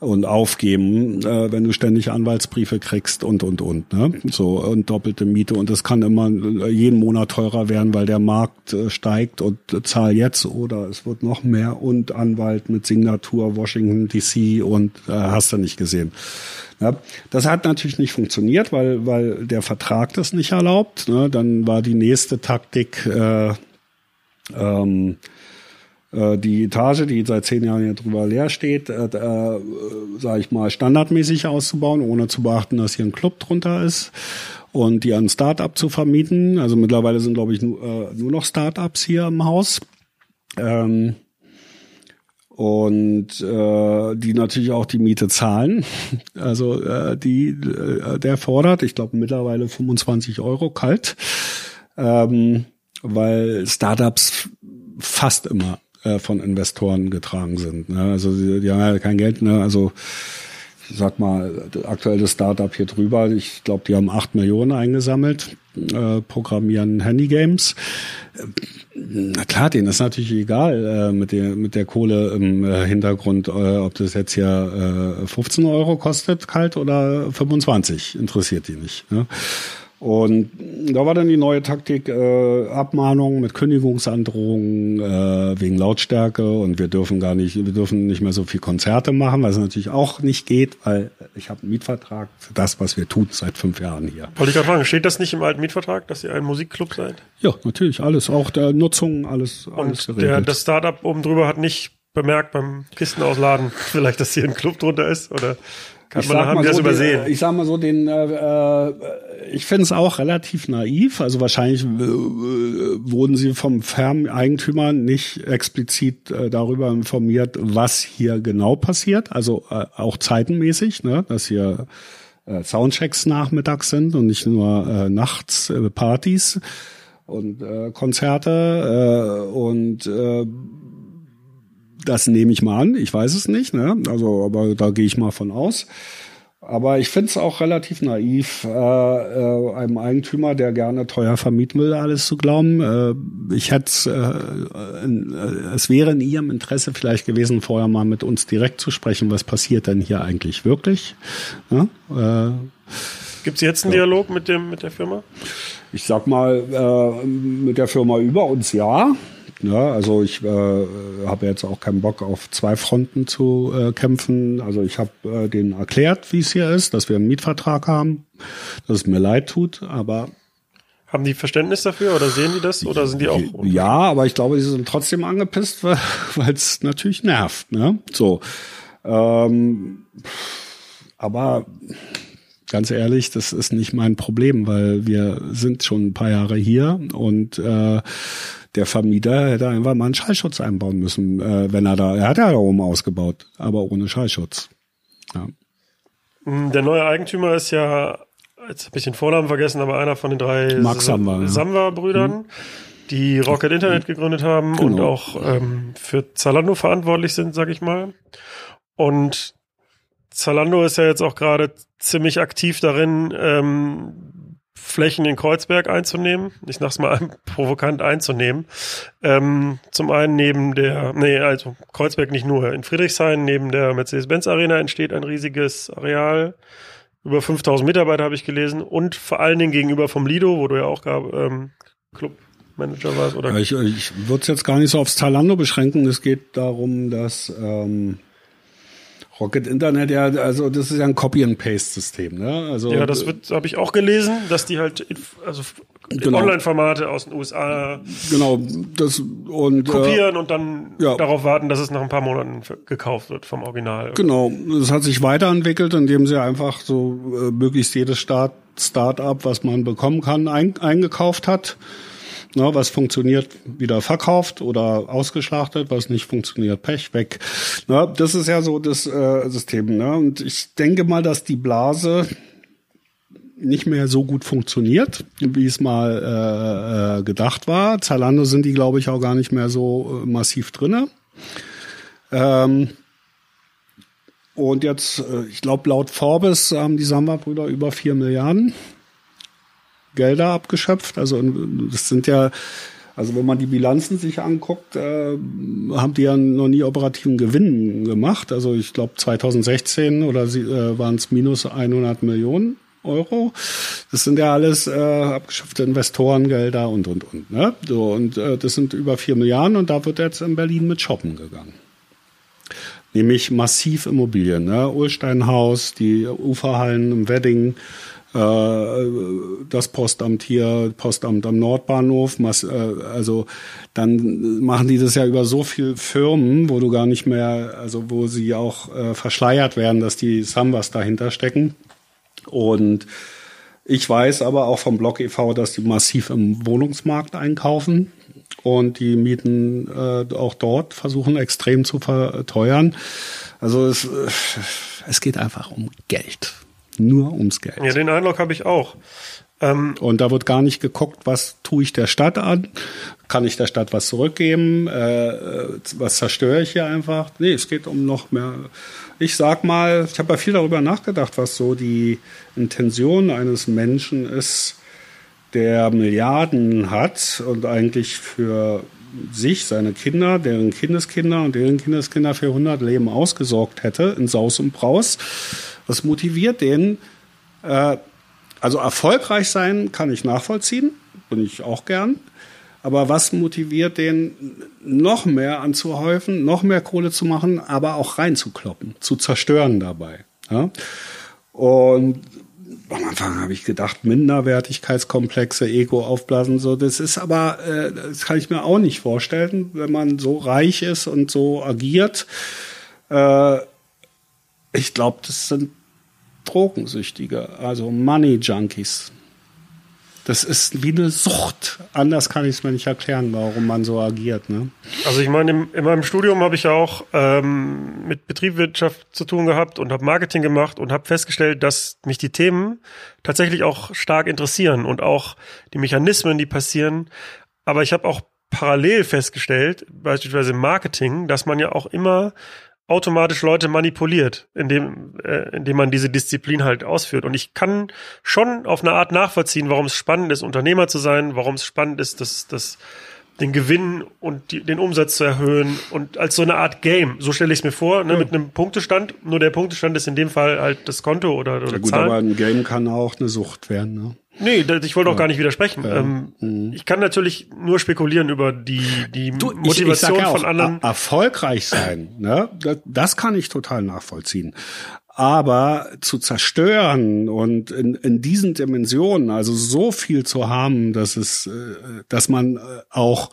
und aufgeben, äh, wenn du ständig Anwaltsbriefe kriegst und und und ne? so und doppelte Miete und das kann immer äh, jeden Monat teurer werden, weil der Markt äh, steigt und äh, zahl jetzt oder es wird noch mehr und Anwalt mit Signatur Washington DC und äh, hast du nicht gesehen. Ja, das hat natürlich nicht funktioniert, weil weil der Vertrag das nicht erlaubt. Ne? Dann war die nächste Taktik äh, ähm, äh, die Etage, die seit zehn Jahren hier drüber leer steht, äh, äh, sage ich mal, standardmäßig auszubauen, ohne zu beachten, dass hier ein Club drunter ist und die an Start-up zu vermieten. Also mittlerweile sind, glaube ich, nur, äh, nur noch Start-ups hier im Haus. Ähm, und äh, die natürlich auch die Miete zahlen. Also äh, die, äh, der fordert, ich glaube mittlerweile 25 Euro kalt, ähm, weil Startups fast immer äh, von Investoren getragen sind. Ne? Also die, die haben ja kein Geld, ne? Also ich sag mal, aktuelles Startup hier drüber, ich glaube, die haben acht Millionen eingesammelt, äh, programmieren Handygames. Na klar, denen ist natürlich egal äh, mit, der, mit der Kohle im äh, Hintergrund, äh, ob das jetzt hier äh, 15 Euro kostet, kalt oder 25, interessiert die nicht. Ne? Und da war dann die neue Taktik, äh, Abmahnung mit Kündigungsandrohungen äh, wegen Lautstärke und wir dürfen gar nicht, wir dürfen nicht mehr so viel Konzerte machen, was natürlich auch nicht geht, weil ich habe einen Mietvertrag für das, was wir tun seit fünf Jahren hier. Wollte ich gerade fragen, steht das nicht im alten Mietvertrag, dass ihr ein Musikclub seid? Ja, natürlich, alles, auch der Nutzung, alles, alles Und der, das Startup oben drüber hat nicht bemerkt beim Kistenausladen, vielleicht, dass hier ein Club drunter ist, oder? Kann ich man haben die so das übersehen? Den, ich sag mal so, den, äh, ich finde es auch relativ naiv. Also wahrscheinlich äh, wurden sie vom Firmeneigentümer nicht explizit äh, darüber informiert, was hier genau passiert. Also äh, auch zeitenmäßig, ne? dass hier äh, Soundchecks nachmittags sind und nicht nur äh, nachts äh, Partys und äh, Konzerte äh, und äh, das nehme ich mal an. Ich weiß es nicht, ne? Also, aber da gehe ich mal von aus. Aber ich finde es auch relativ naiv, äh, äh, einem Eigentümer, der gerne teuer vermieten will, alles zu glauben. Äh, ich hätte äh, äh, es wäre in ihrem Interesse vielleicht gewesen, vorher mal mit uns direkt zu sprechen, was passiert denn hier eigentlich wirklich. Ja? Äh, Gibt es jetzt einen ja. Dialog mit dem mit der Firma? Ich sag mal, äh, mit der Firma über uns ja. Ja, also ich äh, habe jetzt auch keinen Bock auf zwei Fronten zu äh, kämpfen. Also ich habe äh, denen erklärt, wie es hier ist, dass wir einen Mietvertrag haben, dass es mir leid tut, aber haben die Verständnis dafür oder sehen die das oder sind die auch? Ja, aber ich glaube, sie sind trotzdem angepisst, weil es natürlich nervt. Ne? So, ähm, aber ganz ehrlich, das ist nicht mein Problem, weil wir sind schon ein paar Jahre hier und äh, der Vermieter hätte einfach mal einen Schallschutz einbauen müssen, äh, wenn er da, er hat ja da oben ausgebaut, aber ohne Schallschutz. Ja. Hm, der neue Eigentümer ist ja, jetzt habe ich den Vornamen vergessen, aber einer von den drei Max Samba, ja. Samba-Brüdern, mhm. die Rocket Internet gegründet haben genau. und auch ähm, für Zalando verantwortlich sind, sag ich mal. Und Zalando ist ja jetzt auch gerade ziemlich aktiv darin, ähm, Flächen in Kreuzberg einzunehmen, ich sag's mal provokant einzunehmen. Ähm, zum einen neben der, nee, also Kreuzberg nicht nur, in Friedrichshain neben der Mercedes-Benz Arena entsteht ein riesiges Areal. Über 5000 Mitarbeiter habe ich gelesen und vor allen Dingen gegenüber vom Lido, wo du ja auch gab, ähm, Clubmanager warst. Oder? Ich, ich würde es jetzt gar nicht so aufs Talando beschränken. Es geht darum, dass ähm, Rocket Internet, ja, also das ist ja ein Copy-and-Paste-System, ne? Also, ja, das wird, habe ich auch gelesen, dass die halt, also genau. Online-Formate aus den USA genau, das, und, äh, kopieren äh, und dann ja. darauf warten, dass es nach ein paar Monaten gekauft wird vom Original. Genau, es hat sich weiterentwickelt, indem sie einfach so äh, möglichst jedes Start, Start-up, was man bekommen kann, ein, eingekauft hat Ne, was funktioniert, wieder verkauft oder ausgeschlachtet, was nicht funktioniert, Pech weg. Ne, das ist ja so das äh, System. Ne? Und ich denke mal, dass die Blase nicht mehr so gut funktioniert, wie es mal äh, äh, gedacht war. Zalando sind die, glaube ich, auch gar nicht mehr so äh, massiv drinne. Ähm, und jetzt, äh, ich glaube, laut Forbes haben die Samba-Brüder über vier Milliarden Gelder abgeschöpft. Also das sind ja, also wenn man die Bilanzen sich anguckt, äh, haben die ja noch nie operativen Gewinn gemacht. Also ich glaube 2016 oder sie, äh, waren es minus 100 Millionen. Euro. Das sind ja alles äh, abgeschöpfte Investorengelder und und und. Ne? So und äh, das sind über vier Milliarden und da wird jetzt in Berlin mit Shoppen gegangen nämlich massiv Immobilien. Ne? Ulsteinhaus, die Uferhallen im Wedding, das Postamt hier, Postamt am Nordbahnhof, äh, also dann machen die das ja über so viel Firmen, wo du gar nicht mehr, also wo sie auch äh, verschleiert werden, dass die Sambas dahinter stecken. Und ich weiß aber auch vom Blog e.V., dass die massiv im Wohnungsmarkt einkaufen und die Mieten äh, auch dort versuchen extrem zu verteuern. Also es, äh, es geht einfach um Geld. Nur ums Geld. Ja, den Eindruck habe ich auch. Ähm, und da wird gar nicht geguckt, was tue ich der Stadt an? Kann ich der Stadt was zurückgeben? Äh, was zerstöre ich hier einfach? Nee, es geht um noch mehr. Ich sag mal, ich habe ja viel darüber nachgedacht, was so die Intention eines Menschen ist, der Milliarden hat und eigentlich für sich, seine Kinder, deren Kindeskinder und deren Kindeskinder für 100 Leben ausgesorgt hätte in Saus und Braus. Was motiviert den? Äh, also erfolgreich sein kann ich nachvollziehen, bin ich auch gern. Aber was motiviert den, noch mehr anzuhäufen, noch mehr Kohle zu machen, aber auch reinzukloppen, zu zerstören dabei? Ja? Und am Anfang habe ich gedacht, Minderwertigkeitskomplexe, Ego aufblasen, so. Das ist aber, äh, das kann ich mir auch nicht vorstellen, wenn man so reich ist und so agiert. Äh, ich glaube, das sind Drogensüchtige, also Money Junkies. Das ist wie eine Sucht. Anders kann ich es mir nicht erklären, warum man so agiert. Ne? Also ich meine, in meinem Studium habe ich ja auch ähm, mit Betriebswirtschaft zu tun gehabt und habe Marketing gemacht und habe festgestellt, dass mich die Themen tatsächlich auch stark interessieren und auch die Mechanismen, die passieren. Aber ich habe auch parallel festgestellt, beispielsweise im Marketing, dass man ja auch immer automatisch Leute manipuliert, indem, äh, indem man diese Disziplin halt ausführt. Und ich kann schon auf eine Art nachvollziehen, warum es spannend ist, Unternehmer zu sein, warum es spannend ist, dass, dass den Gewinn und die, den Umsatz zu erhöhen und als so eine Art Game. So stelle ich es mir vor, ne, ja. mit einem Punktestand. Nur der Punktestand ist in dem Fall halt das Konto oder, oder ja, gut, Zahlen. aber ein Game kann auch eine Sucht werden. Ne? Nee, ich wollte auch gar nicht widersprechen. Ähm, mhm. Ich kann natürlich nur spekulieren über die, die du, Motivation ich, ich ja auch, von anderen. Erfolgreich sein, ne? Das, das kann ich total nachvollziehen. Aber zu zerstören und in, in diesen Dimensionen, also so viel zu haben, dass es, äh, dass man äh, auch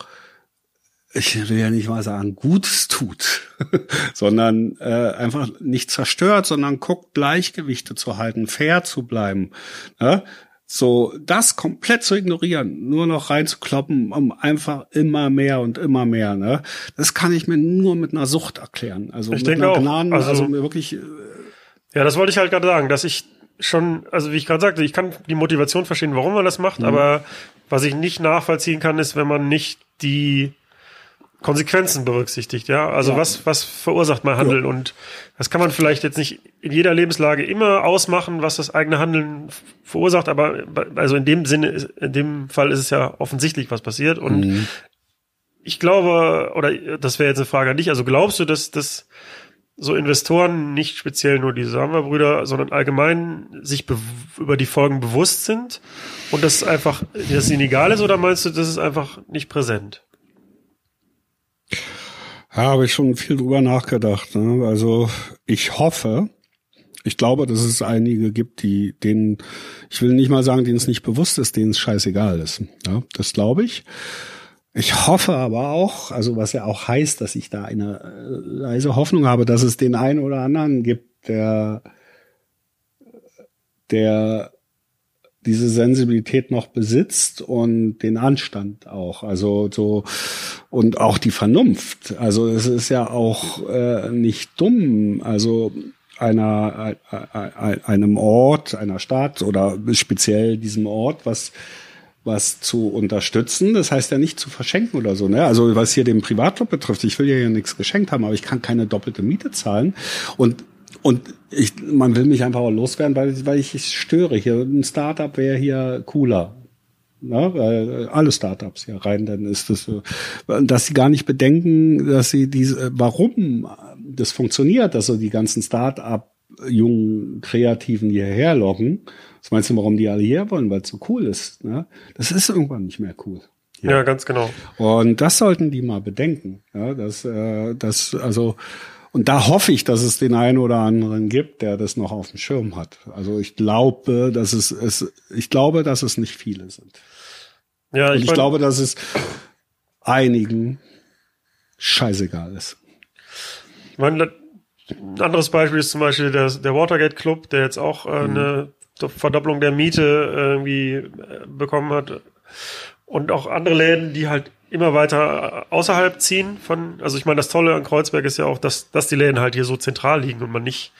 ich will ja nicht mal sagen, Gutes tut, sondern äh, einfach nicht zerstört, sondern guckt, Gleichgewichte zu halten, fair zu bleiben. Ne? So, das komplett zu ignorieren, nur noch reinzukloppen, um einfach immer mehr und immer mehr, ne? Das kann ich mir nur mit einer Sucht erklären. Also ich mit denke einer auch. Gnaden, also, also wirklich. Äh, ja, das wollte ich halt gerade sagen, dass ich schon, also wie ich gerade sagte, ich kann die Motivation verstehen, warum man das macht, mhm. aber was ich nicht nachvollziehen kann, ist, wenn man nicht die Konsequenzen berücksichtigt, ja. Also ja. was, was verursacht mein Handeln? Ja. Und das kann man vielleicht jetzt nicht in jeder Lebenslage immer ausmachen, was das eigene Handeln verursacht, aber also in dem Sinne, in dem Fall ist es ja offensichtlich, was passiert. Und mhm. ich glaube, oder das wäre jetzt eine Frage an dich, also glaubst du, dass, dass so Investoren, nicht speziell nur die Samwer-Brüder, sondern allgemein sich über die Folgen bewusst sind und das einfach, dass ihnen egal ist, oder meinst du, das ist einfach nicht präsent? Ja, habe ich schon viel drüber nachgedacht. Ne? Also ich hoffe, ich glaube, dass es einige gibt, die denen, ich will nicht mal sagen, denen es nicht bewusst ist, denen es scheißegal ist. Ja, das glaube ich. Ich hoffe aber auch, also was ja auch heißt, dass ich da eine äh, leise Hoffnung habe, dass es den einen oder anderen gibt, der, der diese Sensibilität noch besitzt und den Anstand auch. Also so und auch die Vernunft. Also es ist ja auch äh, nicht dumm. Also einer äh, einem Ort, einer Stadt oder speziell diesem Ort, was was zu unterstützen. Das heißt ja nicht zu verschenken oder so. Ne? Also was hier den Privatclub betrifft, ich will ja hier nichts geschenkt haben, aber ich kann keine doppelte Miete zahlen. Und und ich, man will mich einfach auch loswerden, weil, weil ich, störe. Hier ein Startup wäre hier cooler. Ne? Weil alle Startups hier rein, dann ist das so, dass sie gar nicht bedenken, dass sie diese, warum das funktioniert, dass so die ganzen Startup jungen Kreativen hierher locken. Was meinst du, warum die alle hier wollen? Weil es so cool ist. Ne? Das ist irgendwann nicht mehr cool. Ja. ja, ganz genau. Und das sollten die mal bedenken. Ja, dass, äh, dass also und da hoffe ich, dass es den einen oder anderen gibt, der das noch auf dem Schirm hat. Also ich glaube, dass es, es ich glaube, dass es nicht viele sind. Ja, ich, Und ich mein, glaube, dass es einigen scheißegal ist. Ich meine, ein anderes Beispiel ist zum Beispiel der, der Watergate Club, der jetzt auch äh, mhm. eine Verdopplung der Miete irgendwie äh, bekommen hat. Und auch andere Läden, die halt immer weiter außerhalb ziehen von, also ich meine, das Tolle an Kreuzberg ist ja auch, dass, dass die Läden halt hier so zentral liegen und man nicht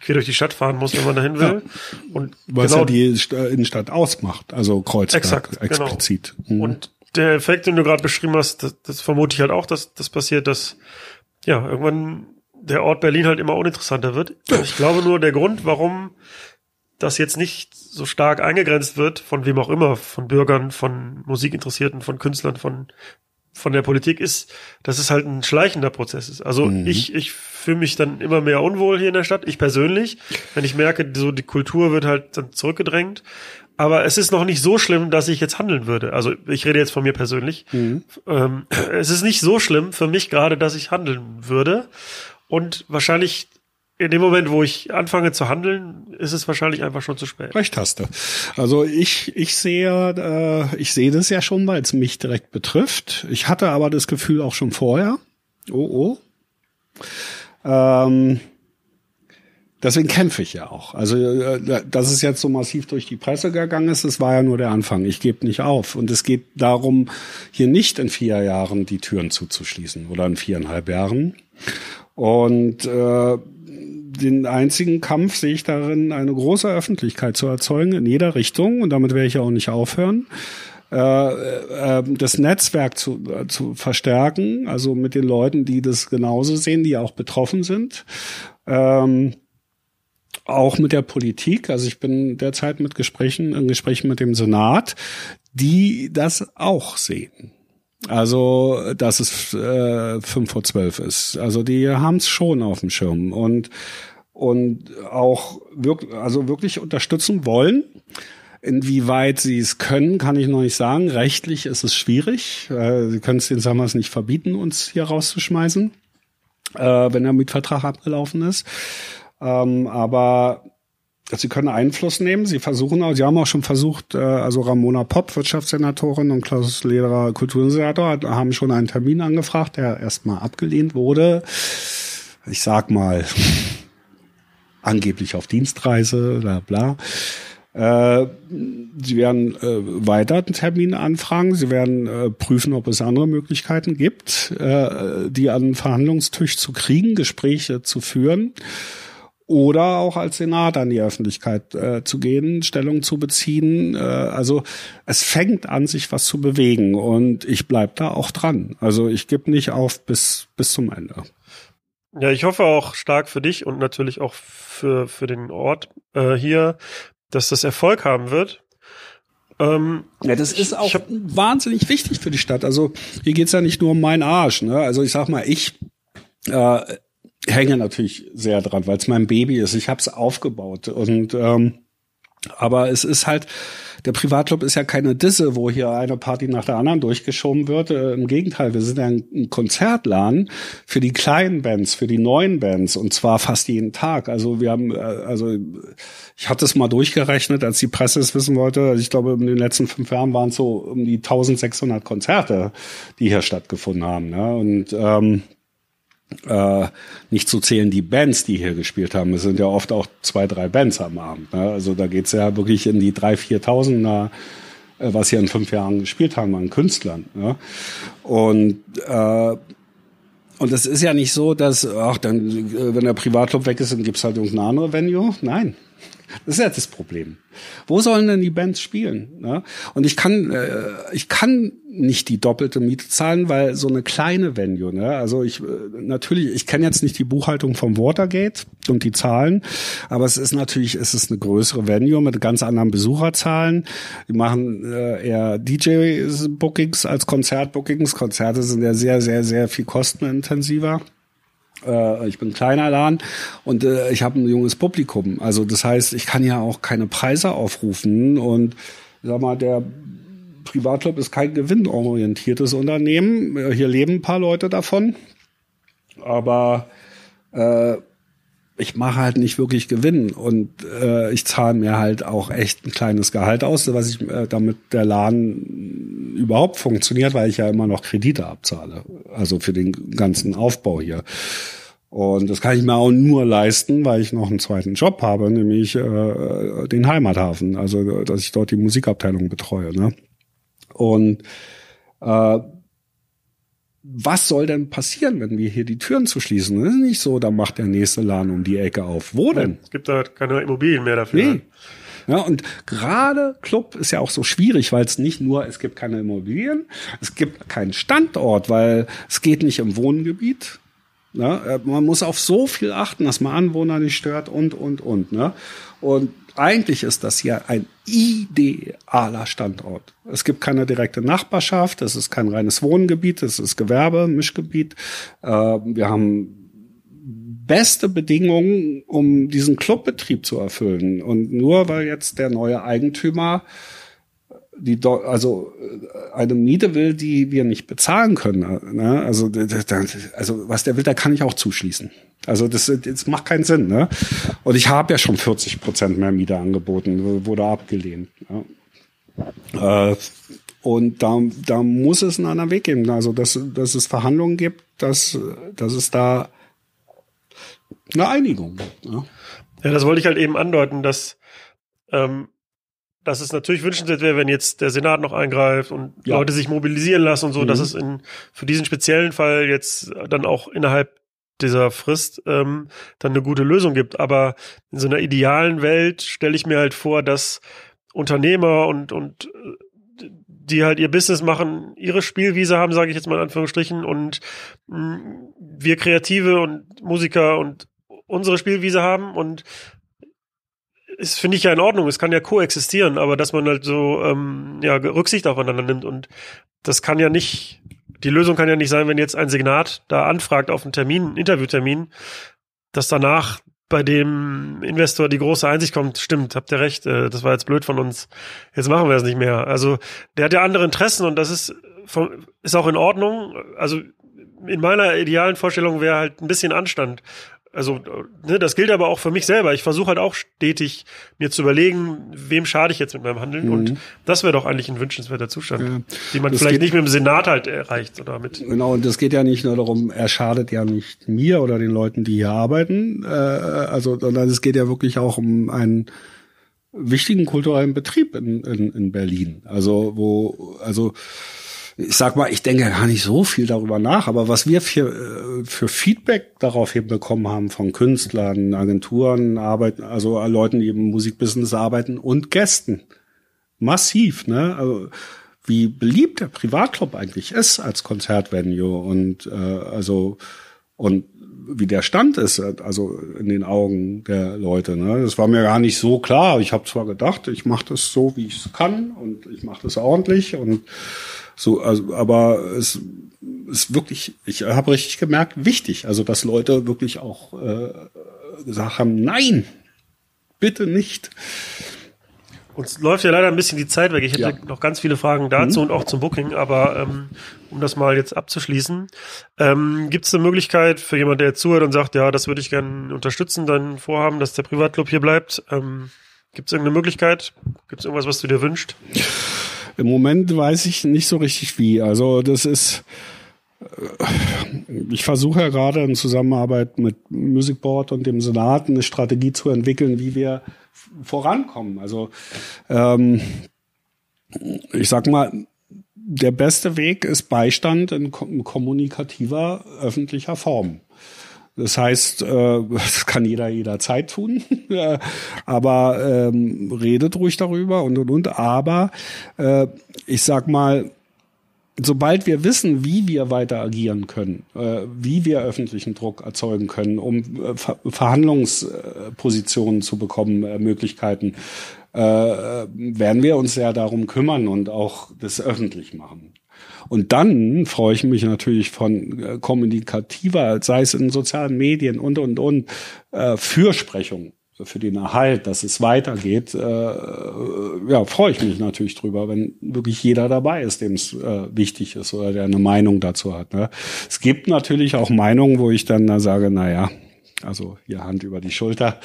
quer durch die Stadt fahren muss, wenn man dahin will. Ja. Und Was genau, ja die Innenstadt ausmacht, also Kreuzberg exakt, genau. explizit. Genau. Mhm. Und der Effekt, den du gerade beschrieben hast, das, das vermute ich halt auch, dass das passiert, dass ja irgendwann der Ort Berlin halt immer uninteressanter wird. Ich glaube nur, der Grund, warum das jetzt nicht so stark eingegrenzt wird, von wem auch immer, von Bürgern, von Musikinteressierten, von Künstlern, von von der Politik ist, dass es halt ein schleichender Prozess ist. Also mhm. ich, ich fühle mich dann immer mehr unwohl hier in der Stadt, ich persönlich, wenn ich merke, so die Kultur wird halt dann zurückgedrängt. Aber es ist noch nicht so schlimm, dass ich jetzt handeln würde. Also ich rede jetzt von mir persönlich. Mhm. Ähm, es ist nicht so schlimm für mich gerade, dass ich handeln würde. Und wahrscheinlich in dem Moment, wo ich anfange zu handeln, ist es wahrscheinlich einfach schon zu spät. Recht hast du. Also ich, ich sehe, äh, ich sehe das ja schon, weil es mich direkt betrifft. Ich hatte aber das Gefühl auch schon vorher. Oh, oh. Ähm, deswegen kämpfe ich ja auch. Also, äh, dass es jetzt so massiv durch die Presse gegangen ist, das war ja nur der Anfang. Ich gebe nicht auf. Und es geht darum, hier nicht in vier Jahren die Türen zuzuschließen oder in viereinhalb Jahren. Und äh, den einzigen Kampf sehe ich darin, eine große Öffentlichkeit zu erzeugen in jeder Richtung. Und damit werde ich auch nicht aufhören. Äh, äh, das Netzwerk zu, äh, zu verstärken, also mit den Leuten, die das genauso sehen, die auch betroffen sind. Ähm, auch mit der Politik. Also ich bin derzeit mit Gesprächen, in Gesprächen mit dem Senat, die das auch sehen. Also, dass es äh, fünf vor zwölf ist. Also die haben es schon auf dem Schirm und und auch wirklich, also wirklich unterstützen wollen. Inwieweit sie es können, kann ich noch nicht sagen. Rechtlich ist es schwierig. Äh, sie können es den Sammers nicht verbieten, uns hier rauszuschmeißen, äh, wenn der Mietvertrag abgelaufen ist. Ähm, aber Sie können Einfluss nehmen. Sie versuchen auch, Sie haben auch schon versucht, äh, also Ramona Popp, Wirtschaftssenatorin und Klaus Lederer, Kultursenator, haben schon einen Termin angefragt, der erstmal abgelehnt wurde. Ich sag mal, angeblich auf Dienstreise, bla bla. Äh, sie werden äh, weiter einen Termin anfragen. Sie werden äh, prüfen, ob es andere Möglichkeiten gibt, äh, die an den Verhandlungstisch zu kriegen, Gespräche zu führen oder auch als Senat an die Öffentlichkeit äh, zu gehen, Stellung zu beziehen. Äh, also es fängt an, sich was zu bewegen und ich bleib da auch dran. Also ich gebe nicht auf bis bis zum Ende. Ja, ich hoffe auch stark für dich und natürlich auch für für den Ort äh, hier, dass das Erfolg haben wird. Ähm, ja, das ist auch hab, wahnsinnig wichtig für die Stadt. Also hier geht's ja nicht nur um meinen Arsch. Ne? Also ich sag mal, ich äh, hänge natürlich sehr dran, weil es mein Baby ist. Ich habe es aufgebaut und ähm, aber es ist halt der Privatclub ist ja keine Disse, wo hier eine Party nach der anderen durchgeschoben wird. Äh, Im Gegenteil, wir sind ja ein, Konzertladen für die kleinen Bands, für die neuen Bands und zwar fast jeden Tag. Also wir haben, äh, also ich hatte es mal durchgerechnet, als die Presse es wissen wollte. Also ich glaube, in den letzten fünf Jahren waren es so um die 1600 Konzerte, die hier stattgefunden haben. Ne? Und ähm, Äh, nicht zu zählen die Bands, die hier gespielt haben. Es sind ja oft auch zwei, drei Bands am Abend. Ne? Also da geht's ja wirklich in die drei, viertausender, äh, was hier in fünf Jahren gespielt haben an Künstlern. Ne? Und äh, und es ist ja nicht so, dass, ach, dann, äh, wenn der Privatclub weg ist, dann gibt's halt irgendeine andere Venue. Nein. Das ist ja das Problem. Wo sollen denn die Bands spielen? Ne? Und ich kann, äh, ich kann nicht die doppelte Miete zahlen, weil so eine kleine Venue, ne? Also ich äh, natürlich, ich kenne jetzt nicht die Buchhaltung vom Watergate und die Zahlen, aber es ist natürlich, es ist eine größere Venue mit ganz anderen Besucherzahlen. Die machen äh, eher DJ-Bookings als Konzertbookings. Konzerte sind ja sehr, sehr, sehr viel kostenintensiver. Äh, ich bin kleiner Laden und äh, ich habe ein junges Publikum. Also das heißt, ich kann ja auch keine Preise aufrufen und sag mal, der Privatclub ist kein gewinnorientiertes Unternehmen. Äh, hier leben ein paar Leute davon, aber äh, ich mache halt nicht wirklich Gewinn und äh, ich zahle mir halt auch echt ein kleines Gehalt aus, was ich äh, damit der Laden überhaupt funktioniert, weil ich ja immer noch Kredite abzahle, also für den ganzen Aufbau hier. Und das kann ich mir auch nur leisten, weil ich noch einen zweiten Job habe, nämlich äh, den Heimathafen, also dass ich dort die Musikabteilung betreue. Ne? Und äh, was soll denn passieren, wenn wir hier die Türen zu schließen? Das ist nicht so, da macht der nächste Laden um die Ecke auf. Wo denn? Es gibt da keine Immobilien mehr dafür. Nee. Ja, und gerade Club ist ja auch so schwierig, weil es nicht nur, es gibt keine Immobilien, es gibt keinen Standort, weil es geht nicht im Wohngebiet. Ne? Man muss auf so viel achten, dass man Anwohner nicht stört und, und, und. Ne? Und eigentlich ist das ja ein idealer Standort. Es gibt keine direkte Nachbarschaft, es ist kein reines Wohngebiet, es ist Gewerbe, Mischgebiet. Äh, wir haben beste Bedingungen, um diesen Clubbetrieb zu erfüllen. Und nur weil jetzt der neue Eigentümer die also äh, eine Miete will, die wir nicht bezahlen können. Ne? Also, also was der will, da kann ich auch zuschließen. Also das, das macht keinen Sinn. Ne? Und ich habe ja schon 40 Prozent mehr Miete angeboten, wurde abgelehnt. Ja. Äh, und da, da muss es einen anderen Weg geben. Also dass, dass es Verhandlungen gibt, dass, dass es da eine Einigung gibt. Ja, ja das wollte ich halt eben andeuten, dass ähm, dass es natürlich wünschenswert wäre, wenn jetzt der Senat noch eingreift und ja. Leute sich mobilisieren lassen und so, mhm. dass es in, für diesen speziellen Fall jetzt dann auch innerhalb dieser Frist ähm, dann eine gute Lösung gibt. Aber in so einer idealen Welt stelle ich mir halt vor, dass Unternehmer und, und äh, die halt ihr Business machen, ihre Spielwiese haben, sage ich jetzt mal in Anführungsstrichen, und mh, mm, wir Kreative und Musiker und unsere Spielwiese haben und ist finde ich ja in Ordnung. Es kann ja koexistieren, aber dass man halt so ähm, ja Rücksicht aufeinander nimmt und das kann ja nicht die Lösung kann ja nicht sein, wenn jetzt ein Signat da anfragt auf einen Termin, einen Interviewtermin, dass danach bei dem Investor die große Einsicht kommt, stimmt, habt ihr recht, äh, das war jetzt blöd von uns, jetzt machen wir es nicht mehr. Also der hat ja andere Interessen und das ist, ist auch in Ordnung. Also in meiner idealen Vorstellung wäre halt ein bisschen Anstand also ne, das gilt aber auch für mich selber. Ich versuche halt auch stetig mir zu überlegen, wem schade ich jetzt mit meinem Handeln. Mhm. Und das wäre doch eigentlich ein wünschenswerter Zustand, ja. den man das vielleicht nicht mit dem Senat halt erreicht oder mit. Genau, und das geht ja nicht nur darum, er schadet ja nicht mir oder den Leuten, die hier arbeiten. Äh, also, sondern es geht ja wirklich auch um einen wichtigen kulturellen Betrieb in, in, in Berlin. Also wo, also ich sag mal, ich denke gar nicht so viel darüber nach, aber was wir für, äh, für Feedback darauf bekommen haben von Künstlern, Agenturen, arbeiten, also Leuten, die im Musikbusiness arbeiten und Gästen. Massiv, ne? Also, wie beliebt der Privatclub eigentlich ist als Konzertvenue und äh, also und wie der Stand ist, also in den Augen der Leute. Ne? Das war mir gar nicht so klar. Ich habe zwar gedacht, ich mache das so, wie ich es kann und ich mache das ordentlich und so, also, aber es ist wirklich, ich habe richtig gemerkt, wichtig. Also, dass Leute wirklich auch äh, gesagt haben, nein, bitte nicht. Uns läuft ja leider ein bisschen die Zeit weg. Ich hätte ja. noch ganz viele Fragen dazu mhm. und auch zum Booking, aber ähm, um das mal jetzt abzuschließen, ähm, gibt es eine Möglichkeit für jemanden, der jetzt zuhört und sagt, ja, das würde ich gerne unterstützen, dein Vorhaben, dass der Privatclub hier bleibt? Ähm, gibt es irgendeine Möglichkeit? Gibt es irgendwas, was du dir wünschst? Im Moment weiß ich nicht so richtig wie. Also das ist ich versuche ja gerade in Zusammenarbeit mit Music Board und dem Senat eine Strategie zu entwickeln, wie wir vorankommen. Also ähm, ich sag mal, der beste Weg ist Beistand in kommunikativer öffentlicher Form. Das heißt, äh, das kann jeder jederzeit tun, aber ähm, redet ruhig darüber und und und. Aber äh, ich sag mal, sobald wir wissen, wie wir weiter agieren können, äh, wie wir öffentlichen Druck erzeugen können, um äh, Ver Verhandlungspositionen zu bekommen, äh, Möglichkeiten, äh, werden wir uns sehr darum kümmern und auch das öffentlich machen. Und dann freue ich mich natürlich von äh, kommunikativer, sei es in sozialen Medien und, und, und, äh, Fürsprechung für den Erhalt, dass es weitergeht, äh, ja, freue ich mich natürlich drüber, wenn wirklich jeder dabei ist, dem es äh, wichtig ist oder der eine Meinung dazu hat. Ne? Es gibt natürlich auch Meinungen, wo ich dann da sage, na ja, also hier Hand über die Schulter,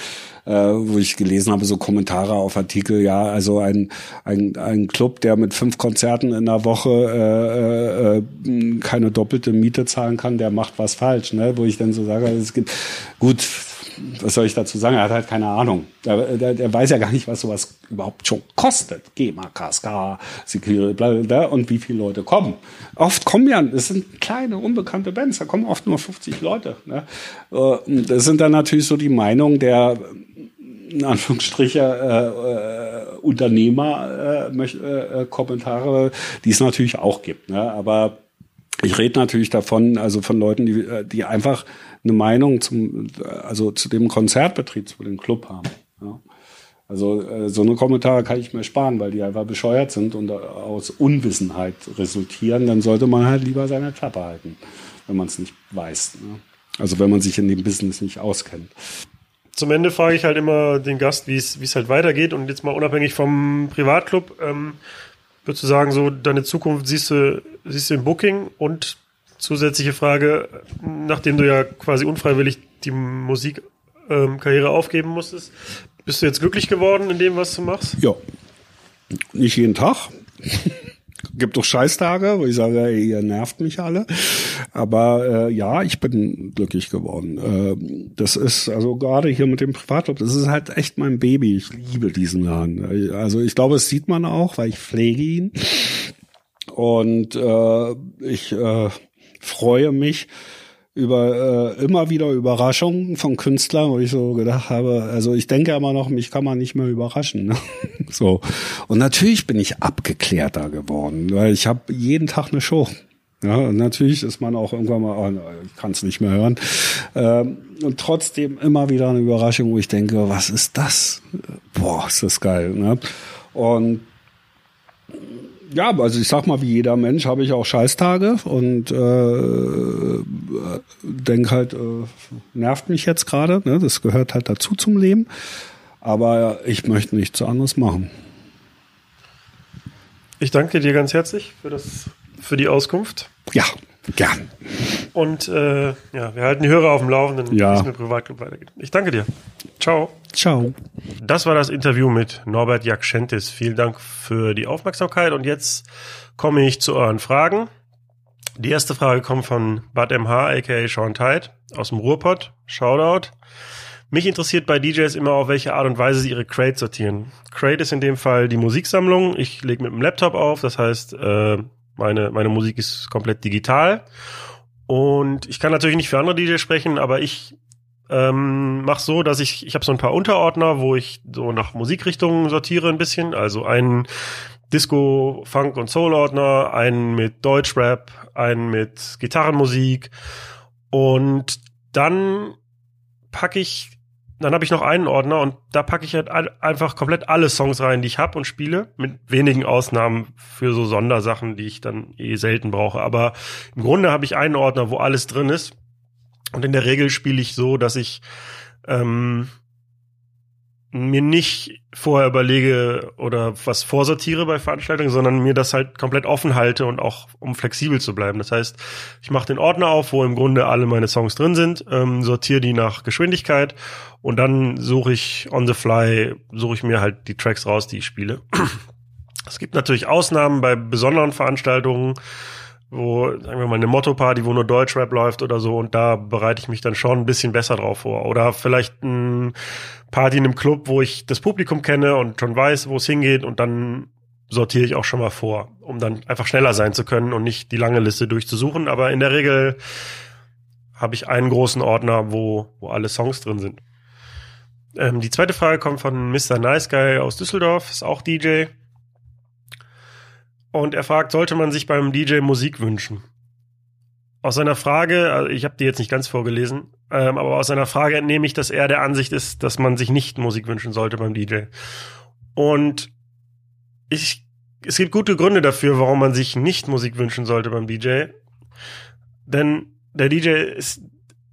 äh, wo ich gelesen habe, so Kommentare auf Artikel, ja, also ein, ein, ein Club, der mit fünf Konzerten in der Woche äh, äh, keine doppelte Miete zahlen kann, der macht was falsch, ne? Wo ich dann so sage, es gibt gut, was soll ich dazu sagen? Er hat halt keine Ahnung. Der, der, der weiß ja gar nicht, was sowas überhaupt schon kostet. GEMA, KSK, Security, bla, bla, bla, und wie viele Leute kommen. Oft kommen ja, das sind kleine, unbekannte Bands, da kommen oft nur 50 Leute. Ne? Äh, das sind dann natürlich so die Meinungen der, in Anführungsstriche, äh, äh, Unternehmer, äh, äh, Kommentare, die es natürlich auch gibt. Ne? Aber ich rede natürlich davon, also von Leuten, die, die einfach eine Meinung zum, also zu dem Konzertbetrieb, zu dem Club haben. Ja. Also äh, so eine Kommentare kann ich mir sparen, weil die einfach bescheuert sind und aus Unwissenheit resultieren. Dann sollte man halt lieber seine Klappe halten, wenn man es nicht weiß. Ne? Also wenn man sich in dem Business nicht auskennt. Zum Ende frage ich halt immer den Gast, wie es halt weitergeht und jetzt mal unabhängig vom Privatclub. Ähm, würdest du sagen, so deine Zukunft siehst du siehst du im Booking und zusätzliche Frage, nachdem du ja quasi unfreiwillig die Musikkarriere ähm, aufgeben musstest, bist du jetzt glücklich geworden in dem, was du machst? Ja. Nicht jeden Tag. Gibt doch Scheißtage, wo ich sage, ihr nervt mich alle. Aber äh, ja, ich bin glücklich geworden. Äh, das ist also gerade hier mit dem Privatclub, das ist halt echt mein Baby. Ich liebe diesen Laden. Also ich glaube, es sieht man auch, weil ich pflege ihn. Und äh, ich äh, freue mich über äh, immer wieder Überraschungen von Künstlern, wo ich so gedacht habe, also ich denke immer noch, mich kann man nicht mehr überraschen. Ne? so und natürlich bin ich abgeklärter geworden, weil ich habe jeden Tag eine Show. Ja, natürlich ist man auch irgendwann mal, oh, ich kann es nicht mehr hören. Ähm, und trotzdem immer wieder eine Überraschung, wo ich denke, was ist das? Boah, ist das geil. Ne? Und ja, also ich sag mal, wie jeder Mensch habe ich auch Scheißtage und äh, denk halt, äh, nervt mich jetzt gerade. Ne? Das gehört halt dazu zum Leben. Aber ich möchte nichts anderes machen. Ich danke dir ganz herzlich für das, für die Auskunft. Ja, gern. Und äh, ja, wir halten die Hörer auf dem Laufenden, ja. wie es mit Privatclub weitergeht. Ich danke dir. Ciao. Ciao. Das war das Interview mit Norbert Jakschentis. Vielen Dank für die Aufmerksamkeit und jetzt komme ich zu euren Fragen. Die erste Frage kommt von Bad MH, aka Sean Tide aus dem Ruhrpott. Shoutout. Mich interessiert bei DJs immer, auf welche Art und Weise sie ihre Crate sortieren. Crate ist in dem Fall die Musiksammlung. Ich lege mit dem Laptop auf, das heißt, äh, meine, meine Musik ist komplett digital. Und ich kann natürlich nicht für andere DJs sprechen, aber ich ähm, mach so, dass ich, ich habe so ein paar Unterordner, wo ich so nach Musikrichtungen sortiere ein bisschen. Also einen Disco, Funk und Soul-Ordner, einen mit Deutschrap, einen mit Gitarrenmusik. Und dann packe ich dann habe ich noch einen Ordner und da packe ich halt einfach komplett alle Songs rein, die ich habe und spiele, mit wenigen Ausnahmen für so Sondersachen, die ich dann eh selten brauche. Aber im Grunde habe ich einen Ordner, wo alles drin ist. Und in der Regel spiele ich so, dass ich ähm, mir nicht vorher überlege oder was vorsortiere bei Veranstaltungen, sondern mir das halt komplett offen halte und auch um flexibel zu bleiben. Das heißt, ich mache den Ordner auf, wo im Grunde alle meine Songs drin sind, ähm, sortiere die nach Geschwindigkeit und dann suche ich on the fly, suche ich mir halt die Tracks raus, die ich spiele. Es gibt natürlich Ausnahmen bei besonderen Veranstaltungen, wo, sagen wir mal, eine Motto-Party, wo nur Deutschrap läuft oder so, und da bereite ich mich dann schon ein bisschen besser drauf vor. Oder vielleicht ein Party in einem Club, wo ich das Publikum kenne und schon weiß, wo es hingeht, und dann sortiere ich auch schon mal vor, um dann einfach schneller sein zu können und nicht die lange Liste durchzusuchen. Aber in der Regel habe ich einen großen Ordner, wo, wo alle Songs drin sind. Ähm, die zweite Frage kommt von Mr. Nice Guy aus Düsseldorf, ist auch DJ. Und er fragt, sollte man sich beim DJ Musik wünschen? Aus seiner Frage, also ich habe die jetzt nicht ganz vorgelesen, ähm, aber aus seiner Frage entnehme ich, dass er der Ansicht ist, dass man sich nicht Musik wünschen sollte beim DJ. Und ich, es gibt gute Gründe dafür, warum man sich nicht Musik wünschen sollte beim DJ. Denn der DJ ist,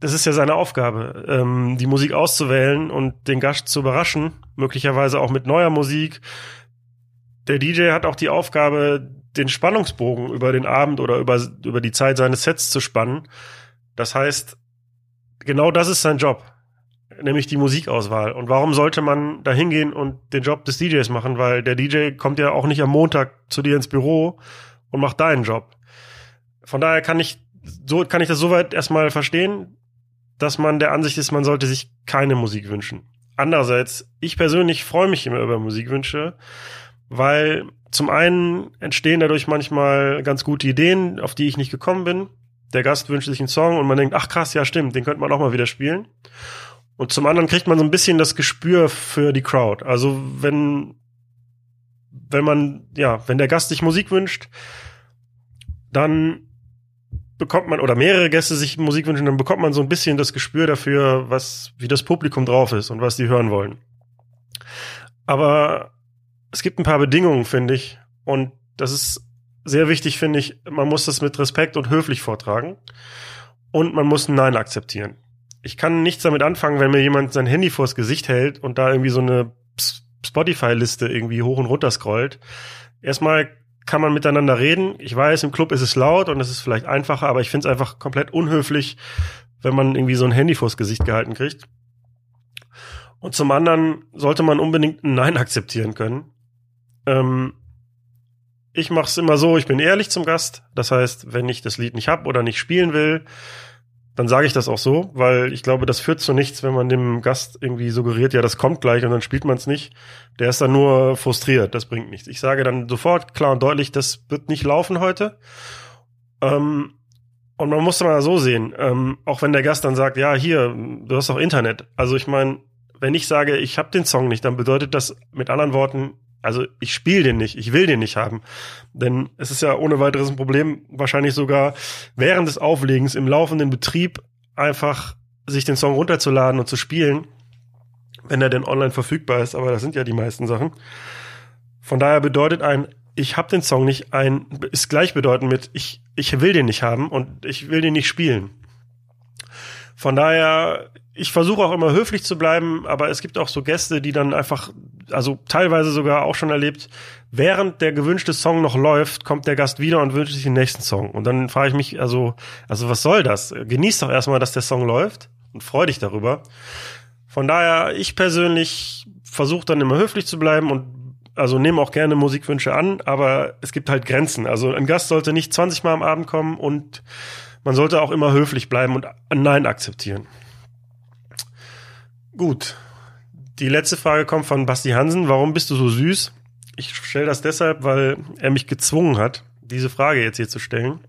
das ist ja seine Aufgabe, ähm, die Musik auszuwählen und den Gast zu überraschen, möglicherweise auch mit neuer Musik. Der DJ hat auch die Aufgabe, den Spannungsbogen über den Abend oder über, über die Zeit seines Sets zu spannen. Das heißt, genau das ist sein Job nämlich die Musikauswahl. Und warum sollte man da hingehen und den Job des DJs machen? Weil der DJ kommt ja auch nicht am Montag zu dir ins Büro und macht deinen Job. Von daher kann ich, so kann ich das soweit erstmal verstehen, dass man der Ansicht ist, man sollte sich keine Musik wünschen. Andererseits, ich persönlich freue mich immer über Musikwünsche, weil zum einen entstehen dadurch manchmal ganz gute Ideen, auf die ich nicht gekommen bin. Der Gast wünscht sich einen Song und man denkt, ach krass, ja stimmt, den könnte man auch mal wieder spielen. Und zum anderen kriegt man so ein bisschen das Gespür für die Crowd. Also wenn, wenn man, ja, wenn der Gast sich Musik wünscht, dann bekommt man, oder mehrere Gäste sich Musik wünschen, dann bekommt man so ein bisschen das Gespür dafür, was, wie das Publikum drauf ist und was die hören wollen. Aber es gibt ein paar Bedingungen, finde ich. Und das ist sehr wichtig, finde ich. Man muss das mit Respekt und höflich vortragen. Und man muss ein Nein akzeptieren ich kann nichts damit anfangen, wenn mir jemand sein Handy vors Gesicht hält und da irgendwie so eine Spotify-Liste irgendwie hoch und runter scrollt. Erstmal kann man miteinander reden. Ich weiß, im Club ist es laut und es ist vielleicht einfacher, aber ich finde es einfach komplett unhöflich, wenn man irgendwie so ein Handy vors Gesicht gehalten kriegt. Und zum anderen sollte man unbedingt ein Nein akzeptieren können. Ähm, ich mache es immer so, ich bin ehrlich zum Gast. Das heißt, wenn ich das Lied nicht hab oder nicht spielen will, dann sage ich das auch so, weil ich glaube, das führt zu nichts, wenn man dem Gast irgendwie suggeriert, ja, das kommt gleich und dann spielt man es nicht. Der ist dann nur frustriert, das bringt nichts. Ich sage dann sofort klar und deutlich, das wird nicht laufen heute. Ähm, und man muss mal so sehen, ähm, auch wenn der Gast dann sagt, ja, hier, du hast doch Internet. Also ich meine, wenn ich sage, ich habe den Song nicht, dann bedeutet das mit anderen Worten, also ich spiele den nicht, ich will den nicht haben. Denn es ist ja ohne weiteres ein Problem, wahrscheinlich sogar während des Auflegens im laufenden Betrieb einfach sich den Song runterzuladen und zu spielen, wenn er denn online verfügbar ist. Aber das sind ja die meisten Sachen. Von daher bedeutet ein, ich habe den Song nicht, ein ist gleichbedeutend mit, ich, ich will den nicht haben und ich will den nicht spielen. Von daher, ich versuche auch immer höflich zu bleiben, aber es gibt auch so Gäste, die dann einfach also teilweise sogar auch schon erlebt, während der gewünschte Song noch läuft, kommt der Gast wieder und wünscht sich den nächsten Song. Und dann frage ich mich, also, also was soll das? Genieß doch erstmal, dass der Song läuft und freu dich darüber. Von daher, ich persönlich versuche dann immer höflich zu bleiben und also nehme auch gerne Musikwünsche an, aber es gibt halt Grenzen. Also ein Gast sollte nicht 20 Mal am Abend kommen und man sollte auch immer höflich bleiben und ein Nein akzeptieren. Gut, die letzte Frage kommt von Basti Hansen. Warum bist du so süß? Ich stelle das deshalb, weil er mich gezwungen hat, diese Frage jetzt hier zu stellen.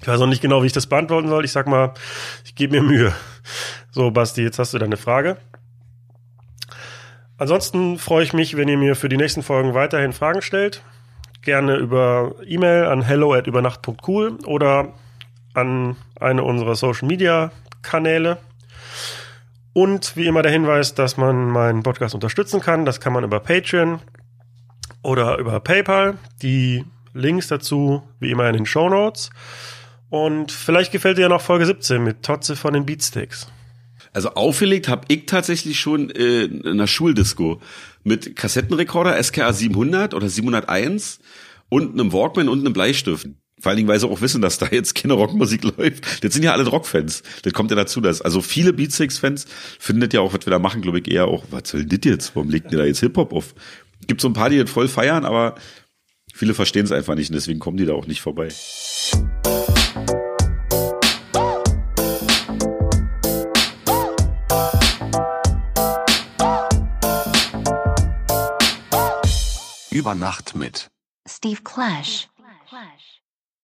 Ich weiß auch nicht genau, wie ich das beantworten soll. Ich sag mal, ich gebe mir Mühe. So, Basti, jetzt hast du deine Frage. Ansonsten freue ich mich, wenn ihr mir für die nächsten Folgen weiterhin Fragen stellt. Gerne über E-Mail an hello at übernacht.cool oder an eine unserer Social Media Kanäle. Und wie immer der Hinweis, dass man meinen Podcast unterstützen kann. Das kann man über Patreon oder über PayPal. Die Links dazu wie immer in den Show Notes. Und vielleicht gefällt dir ja noch Folge 17 mit Totze von den Beatsticks. Also aufgelegt habe ich tatsächlich schon äh, in einer Schuldisco mit Kassettenrekorder SKA 700 oder 701 und einem Walkman und einem Bleistift. Vor allen Dingen, weil sie auch wissen, dass da jetzt keine Rockmusik läuft. Das sind ja alle Rockfans. Das kommt ja dazu, dass, also viele Beatsex-Fans findet ja auch, was wir da machen, glaube ich, eher auch, was soll das jetzt? Warum legt ihr da jetzt Hip-Hop auf? Gibt so ein paar, die das voll feiern, aber viele verstehen es einfach nicht und deswegen kommen die da auch nicht vorbei. Über Nacht mit Steve Clash.